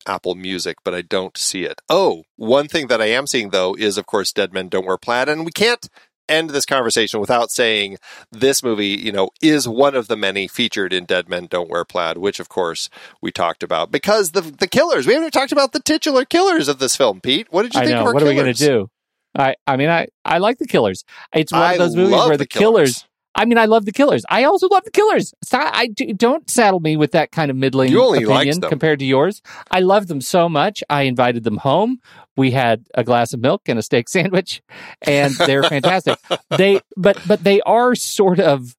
Apple Music, but I don't see it. Oh, one thing that I am seeing though is of course Dead Men Don't Wear Plaid, and we can't end this conversation without saying this movie, you know, is one of the many featured in Dead Men Don't Wear Plaid, which of course we talked about because the the killers. We haven't talked about the titular killers of this film, Pete. What did you I think know. of our killers? What are we going to do? I, I mean, I, I like the Killers. It's one I of those movies where the, killers. I mean, I love the Killers. I also love the Killers. So I do, don't saddle me with that kind of middling You only liked opinion compared to yours. I love them so much. I invited them home. We had a glass of milk and a steak [LAUGHS] sandwich, and they're fantastic. They, but but they are sort of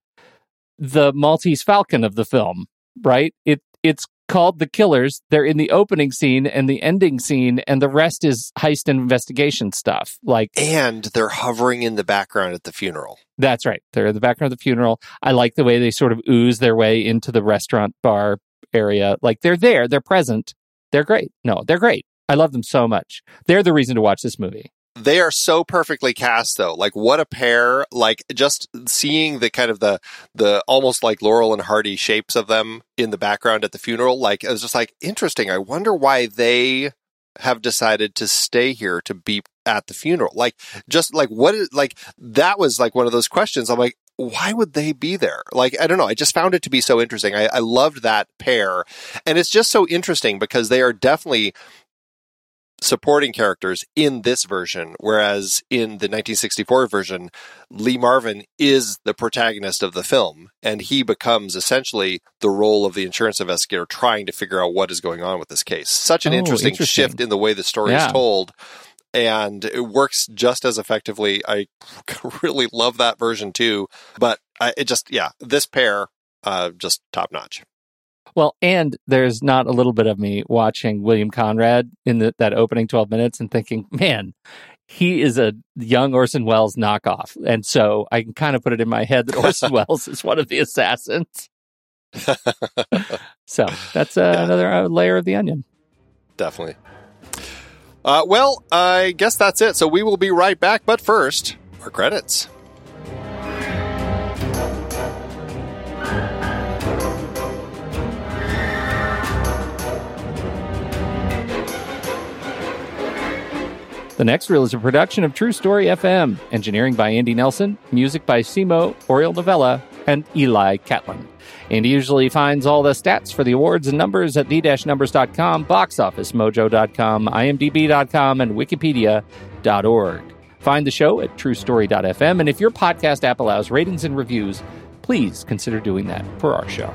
the Maltese Falcon of the film, right? It it's called the Killers. They're in the opening scene and the ending scene, and the rest is heist and investigation stuff. Like and they're hovering in the background at the funeral. that's right. They're in the background of the funeral. I like the way they sort of ooze their way into the restaurant bar area. Like they're there, they're present. They're great. No, they're great. I love them so much. They're the reason to watch this movie. They are so perfectly cast though. Like what a pair. Like just seeing the kind of the the almost like Laurel and Hardy shapes of them in the background at the funeral, like it was just like interesting. I wonder why they have decided to stay here to be at the funeral. Like just like what is like that was like one of those questions. I'm like why would they be there? Like, I don't know. I just found it to be so interesting. I, I loved that pair. And it's just so interesting because they are definitely supporting characters in this version, whereas in the 1964 version, Lee Marvin is the protagonist of the film, and he becomes essentially the role of the insurance investigator trying to figure out what is going on with this case. Such an Oh, interesting, interesting. shift in the way the story Yeah. is told. And it works just as effectively. I [LAUGHS] really love that version too. But I, it just, yeah, this pair, uh, just top notch. Well, and there's not a little bit of me watching William Conrad in the, that opening 12 minutes and thinking, man, he is a young Orson Welles knockoff. And so I can kind of put it in my head that Orson [LAUGHS] Welles is one of the assassins. [LAUGHS] So that's uh, Yeah. another uh, layer of the onion. Definitely. Uh, well, I guess that's it. So we will be right back. But first, our credits. The next reel is a production of True Story FM, engineering by Andy Nelson, music by Simo, Oriel Novella, and Eli Catlin. Andy usually finds all the stats for the awards and numbers at the-numbers.com, boxofficemojo.com, imdb.com, and wikipedia.org. Find the show at truestory.fm, and if your podcast app allows ratings and reviews, please consider doing that for our show.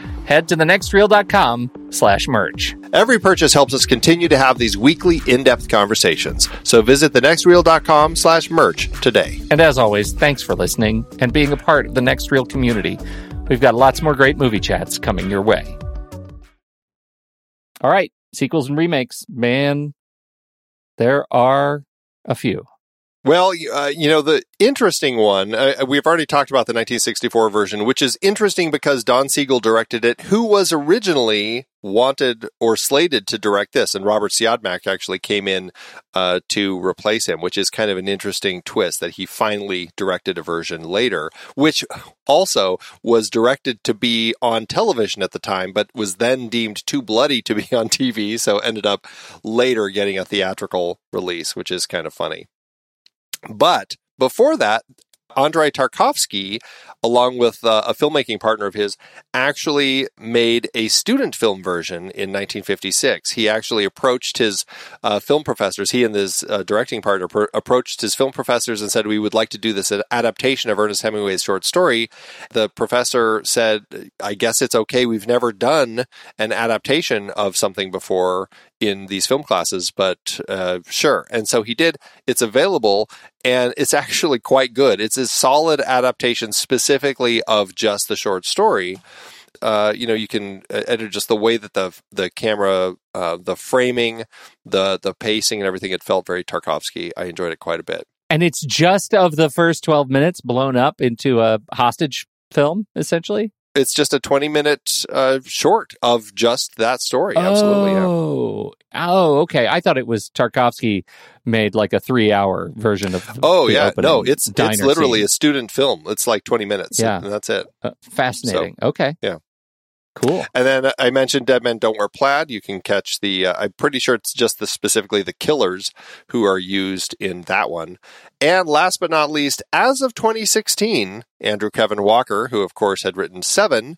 head to thenextreel.com slash merch. Every purchase helps us continue to have these weekly in-depth conversations. So visit thenextreel.com slash merch today. And as always, thanks for listening and being a part of the Next Reel community. We've got lots more great movie chats coming your way. All right, sequels and remakes. Man, there are a few. Well, uh, you know, the interesting one, uh, we've already talked about the 1964 version, which is interesting because Don Siegel directed it, who was originally wanted or slated to direct this. And Robert Siodmak actually came in uh, to replace him, which is kind of an interesting twist that he finally directed a version later, which also was directed to be on television at the time, but was then deemed too bloody to be [LAUGHS] on TV. So ended up later getting a theatrical release, which is kind of funny. But before that, Andrei Tarkovsky, along with uh, a filmmaking partner of his, actually made a student film version in 1956. He actually approached his uh, film professors, he and his uh, directing partner pr- approached his film professors and said, We would like to do this adaptation of Ernest Hemingway's short story. The professor said, I guess it's okay. We've never done an adaptation of something before in these film classes, but uh, sure. And so he did. It's available, and it's [LAUGHS] actually quite good. It's a solid adaptation specifically of just the short story. Uh, you know, you can uh, edit just the way that the the camera, uh, the framing, the the pacing, and everything. It felt very Tarkovsky. I enjoyed it quite a bit. And it's just of the first twelve minutes blown up into a hostage film, essentially it's just a 20 minute uh, short of just that story. Absolutely. Oh, yeah. oh, okay. I thought it was Tarkovsky made like a three hour version of. Oh yeah, no, it's it's literally scene. a student film. It's like 20 minutes. Yeah, and that's it. Uh, fascinating. So, okay. Yeah. Cool. And then I mentioned Dead Men Don't Wear Plaid. You can catch the, uh, I'm pretty sure it's just the specifically the killers who are used in that one. And last but not least, as of 2016, Andrew Kevin Walker, who of course had written Seven,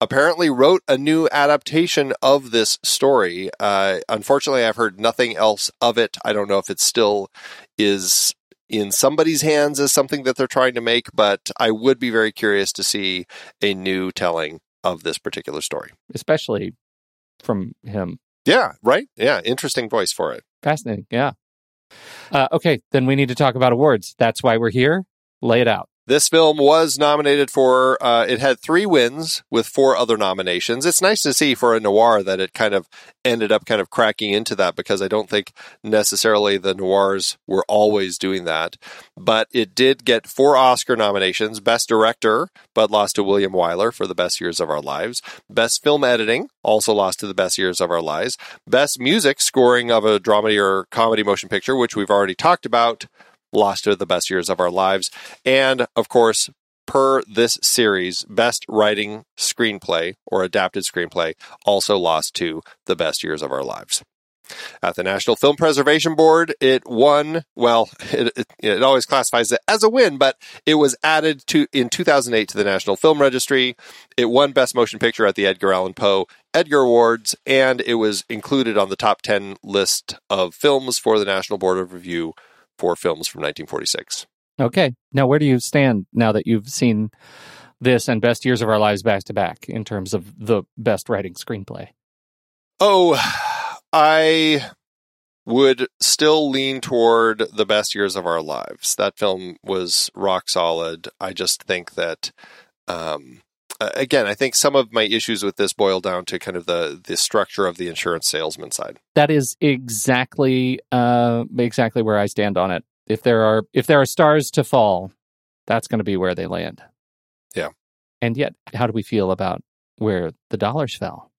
apparently wrote a new adaptation of this story. Uh, unfortunately, I've heard nothing else of it. I don't know if it still is in somebody's hands as something that they're trying to make, but I would be very curious to see a new telling of this particular story. Especially from him. Yeah, right? Yeah, interesting voice for it. Fascinating. Yeah. Uh, okay, then we need to talk about awards. That's why we're here. Lay it out. This film was nominated for, uh, it had three wins with four other nominations. It's nice to see for a noir that it kind of ended up kind of cracking into that because I don't think necessarily the noirs were always doing that. But it did get four Oscar nominations Best Director, but lost to William Wyler for The Best Years of Our Lives. Best Film Editing, also lost to The Best Years of Our Lives. Best Music, scoring of a dramedy or comedy motion picture, which we've already talked about lost to the best years of our lives. And of course, per this series, best writing screenplay or adapted screenplay also lost to the best years of our lives. At the National Film Preservation Board, it won. Well, [LAUGHS] it, it, it, always classifies it as a win, but it was added to in 2008 to the National Film Registry. It won Best Motion Picture at the Edgar Allan Poe Edgar Awards, and it was included on the top 10 list of films for the National Board of Review for films from 1946. Okay. Now, where do you stand now that you've seen this and Best Years of Our Lives back to back in terms of the best writing screenplay? Oh, I would still lean toward the best years of our lives. That film was rock solid. I just think that, um, again, I think some of my issues with this boil down to kind of the the structure of the insurance salesman side. That is exactly uh, exactly where I stand on it. If there are if there are stars to fall, that's going to be where they land. Yeah. And yet, how do we feel about where the dollars fell.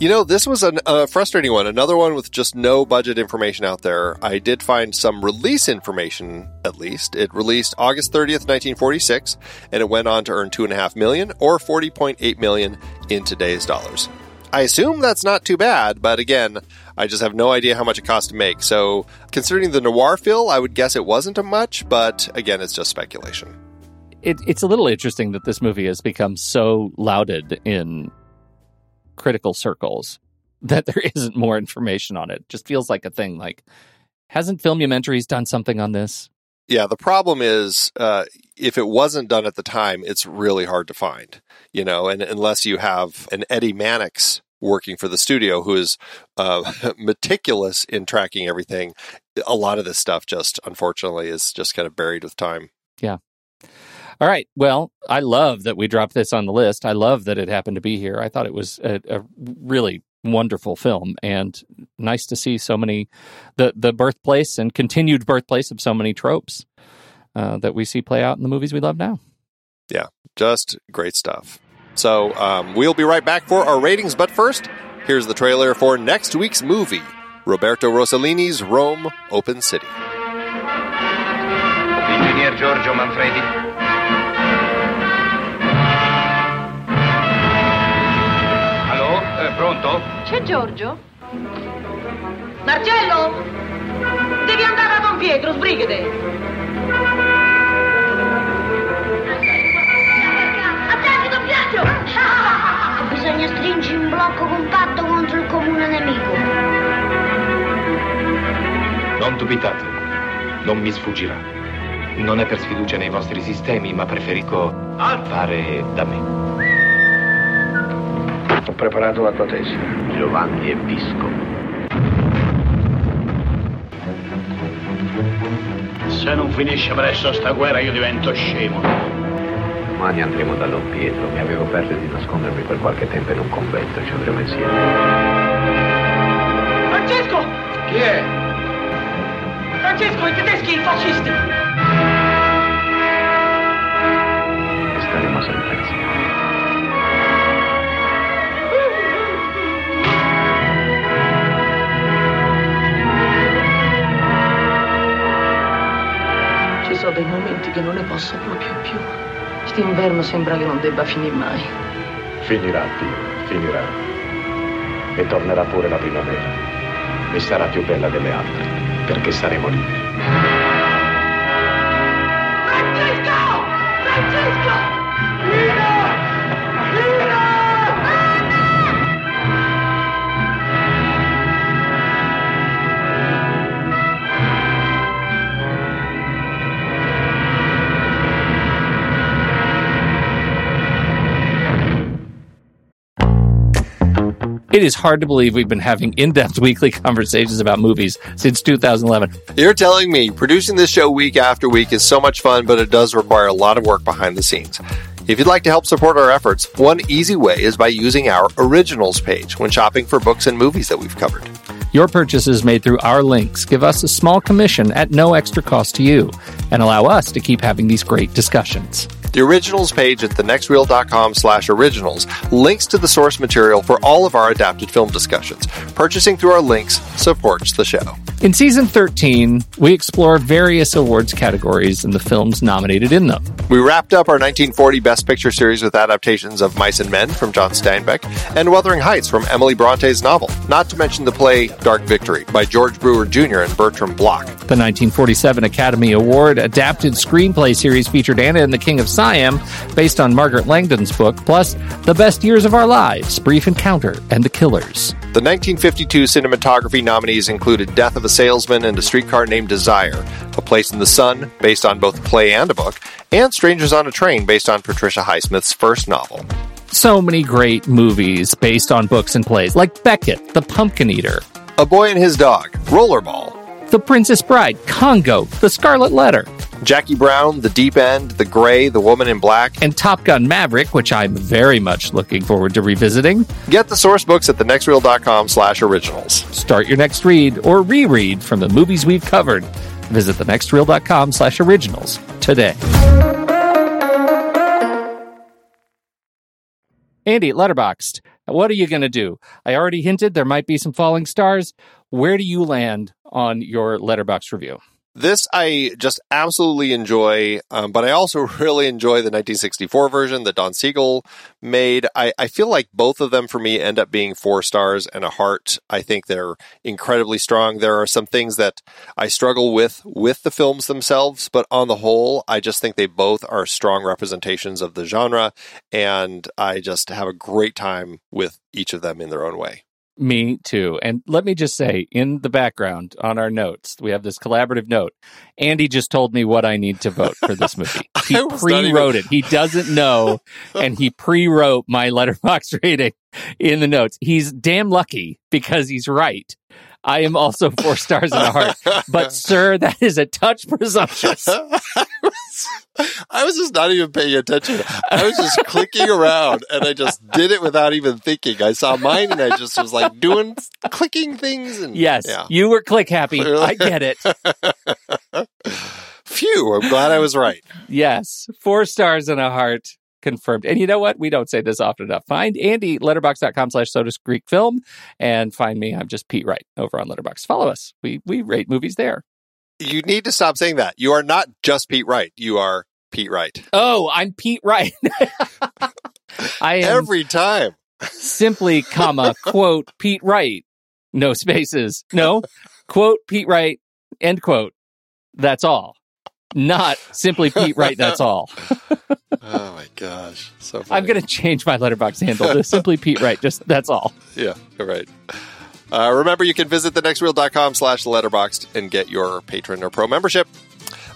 You know, this was a uh, frustrating one. Another one with just no budget information out there. I did find some release information, at least. It released August 30th, 1946, and it went on to earn two and a half million or 40.8 million in today's dollars. I assume that's not too bad, but again, I just have no idea how much it cost to make. So, considering the noir feel, I would guess it wasn't a much, but again, it's just speculation. It, it's a little interesting that this movie has become so lauded in critical circles [LAUGHS] that there isn't more information on it. Just feels like a thing. Like, hasn't Filmumentaries done something on this? Yeah, the problem is uh, if it wasn't done at the time, it's really hard to find. You know, and unless you have an Eddie Mannix working for the studio who is uh, [LAUGHS] meticulous in tracking everything, a lot of this stuff just unfortunately is just kind of buried with time. Yeah. All right. Well, I love that we dropped this on the list. I love that it happened to be here. I thought it was a, a really wonderful film and nice to see so many the the birthplace and continued birthplace of so many tropes uh, that we see play out in the movies we love now. Yeah, just great stuff. So um, we'll be right back for our ratings, but first, here's the trailer for next week's movie Roberto Rossellini's Rome Open City. Ingegner Giorgio Manfredi. Pronto? C'è Giorgio? Marcello! Devi andare a Don Pietro, sbrigate! Attenti, Don Pietro! [LAUGHS] Bisogna stringere un blocco compatto contro il comune nemico. Non dubitate, non mi sfuggirà. Non è per sfiducia nei vostri sistemi, ma preferisco fare da me. Ho preparato la tua tesi. Giovanni e Visco. Se non finisce presto sta guerra io divento scemo. Domani andremo da Don Pietro. Mi avevo perso di nascondermi per qualche tempo in un convento. Ci andremo insieme. Francesco! Chi è? Francesco, i tedeschi, i fascisti! Che non ne posso proprio più. St'inverno sembra che non debba finire mai. Finirà, Dio, finirà. E tornerà pure la primavera. E sarà più bella delle altre, perché saremo liberi. It is hard to believe we've been having in depth [LAUGHS] weekly conversations about movies since 2011. You're telling me producing this show week after week is so much fun, but it does require a lot of work behind the scenes. If you'd like to help support our efforts, one easy way is by using our originals page when shopping for books and movies that we've covered. Your purchases made through our links give us a small commission at no extra cost to you and allow us to keep having these great discussions. The originals page at thenextreel.com slash originals links to the source material for all of our adapted film discussions. Purchasing through our links supports the show. In season 13, we explore various awards categories and the films nominated in them. We wrapped up our 1940 Best Picture series with adaptations of Mice and Men from John Steinbeck and Wuthering Heights from Emily Bronte's novel, not to mention the play Dark Victory by George Brewer Jr. and Bertram Bloch. The 1947 Academy Award adapted screenplay series featured Anna and the King of Siam, based on Margaret Langdon's book, plus The Best Years of Our Lives, Brief Encounter, and The Killers. The 1952 cinematography nominees included Death of a Salesman and A Streetcar Named Desire, A Place in the Sun, based on both a play and a book, and Strangers on a Train, based on Patricia Highsmith's first novel. So many great movies based on books and plays, like Beckett, The Pumpkin Eater, A Boy and His Dog, Rollerball, The Princess Bride, Congo, The Scarlet Letter, Jackie Brown, The Deep End, The Grey, The Woman in Black. and Top Gun Maverick, which I'm very much looking forward to revisiting. Get the source books at thenextreel.com slash originals. Start your next read or reread from the movies we've covered. Visit thenextreel.com slash originals today. Andy, Letterboxd. what are you going to do? I already hinted there might be some falling stars. Where do you land on your Letterboxd review? This I just absolutely enjoy, um, but I also [LAUGHS] really enjoy the 1964 version that Don Siegel made. I, I feel like both of them for me end up being four stars and a heart. I think they're incredibly strong. There are some things that I struggle with with the films themselves, but on the whole, I just think they both are strong representations of the genre, and I just have a great time with each of them in their own way. Me too. And let me just say, in the background on our notes, we have this collaborative note. Andy just told me what I need to vote for this movie. [LAUGHS] He pre-wrote even... it. He doesn't know, and he pre-wrote my Letterboxd [LAUGHS] rating in the notes. He's damn lucky because he's right. I am also four stars in a heart. But, sir, that is a touch presumptuous. [LAUGHS] [LAUGHS] I was just not even paying attention. I was just clicking around and I just did it without even thinking. I saw mine and I just was like doing clicking things. And, yes, yeah. you were click happy. I get it. [LAUGHS] Phew, I'm glad I was right. Yes, four stars and a heart confirmed. And you know what? We don't say this often enough. Find Andy, letterboxd.com slash Sodas Greek Film, and find me. I'm just Pete Wright over on Letterboxd. Follow us. We we rate movies there. You need to stop saying that. You are not just Pete Wright. You are Pete Wright. Oh, I'm Pete Wright. [LAUGHS] I am every time. simply, comma, [LAUGHS] quote, Pete Wright. No spaces. No, quote, Pete Wright, end quote. That's all not simply Pete Wright. That's all. [LAUGHS] oh my gosh, so funny. I'm going to change my Letterboxd handle to simply Pete Wright. Just that's all. Yeah, right. Uh, remember, you can visit thenextreel.com slash letterboxd and get your patron or pro membership.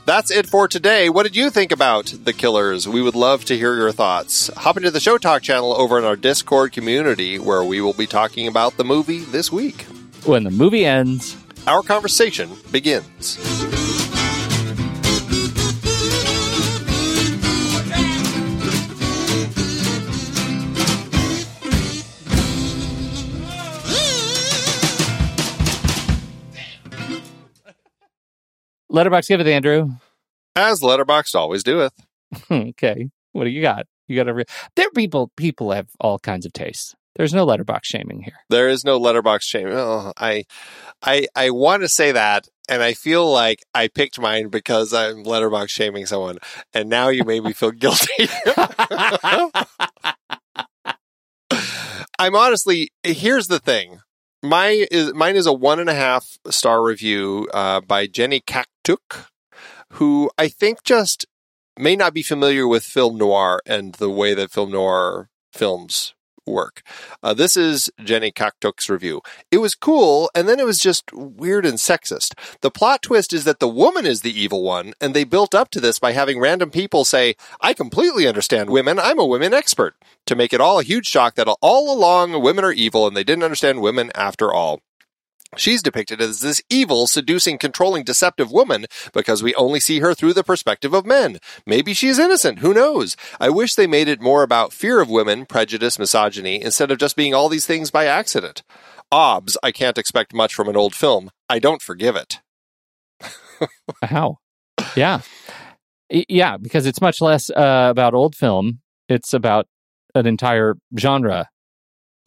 That's it for today. What did you think about The Killers? We would love to hear your thoughts. Hop into the Show Talk channel over in our Discord community where we will be talking about the movie this week. When the movie ends, our conversation begins. Letterboxd give it, Andrew. As Letterboxd always doeth. [LAUGHS] okay. What do you got? You got a re- there people people have all kinds of tastes. There's no Letterboxd shaming here. There is no Letterboxd shaming. Oh, I I I want to say that and I feel like I picked mine because I'm Letterboxd shaming someone and now you made me feel guilty. [LAUGHS] [LAUGHS] I'm honestly here's the thing. My is mine is a one and a half star review uh, by Jenny Kaktuk, who I think just may not be familiar with film noir and the way that film noir films work. Uh, this is Jenny Kaktuk's review. It was cool, and then it was just weird and sexist. The plot twist is that the woman is the evil one, and they built up to this by having random people say, I completely understand women, I'm a women expert, to make it all a huge shock that all along women are evil and they didn't understand women after all. She's depicted as this evil, seducing, controlling, deceptive woman because we only see her through the perspective of men. Maybe she's innocent. Who knows? I wish they made it more about fear of women, prejudice, misogyny, instead of just being all these things by accident. Obs, I can't expect much from an old film. I don't forgive it. [LAUGHS] How? Yeah. Yeah, because it's much less uh, about old film. It's about an entire genre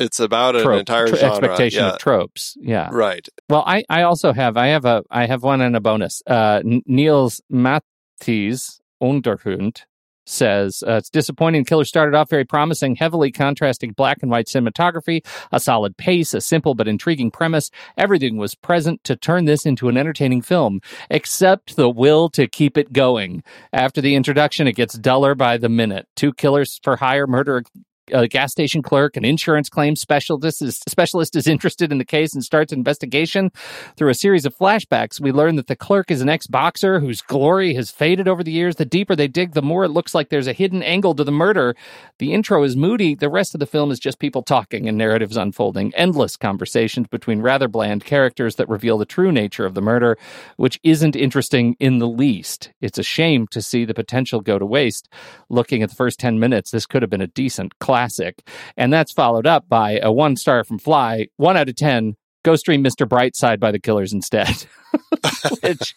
it's about an Trope, entire tro- genre. expectation yeah. of tropes. Yeah. Right. Well, I, I also have I have a I have one and a bonus. Uh, Niels Matthys Underhund says uh, it's disappointing. Killer started off very promising, heavily contrasting black and white cinematography, a solid pace, a simple but intriguing premise. Everything was present to turn this into an entertaining film, except the will to keep it going. After the introduction, it gets duller by the minute. Two killers for hire murder a gas station clerk, an insurance claims specialist is, specialist is interested in the case and starts investigation. Through a series of flashbacks, we learn that the clerk is an ex-boxer whose glory has faded over the years. The deeper they dig, the more it looks like there's a hidden angle to the murder. The intro is moody. The rest of the film is just people talking and narratives unfolding. Endless conversations between rather bland characters that reveal the true nature of the murder, which isn't interesting in the least. It's a shame to see the potential go to waste. Looking at the first 10 minutes, this could have been a decent class classic. And that's followed up by a one star from Fly, one out of 10. Go stream Mr. Brightside by the Killers instead. [LAUGHS] Which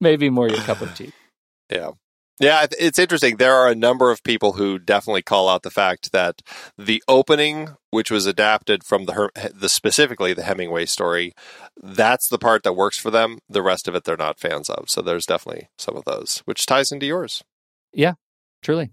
maybe more your cup of tea. Yeah. Yeah, it's interesting. There are a number of people who definitely call out the fact that the opening, which was adapted from the, the specifically the Hemingway story, that's the part that works for them. The rest of it, they're not fans of. So there's definitely some of those, which ties into yours. Yeah, truly.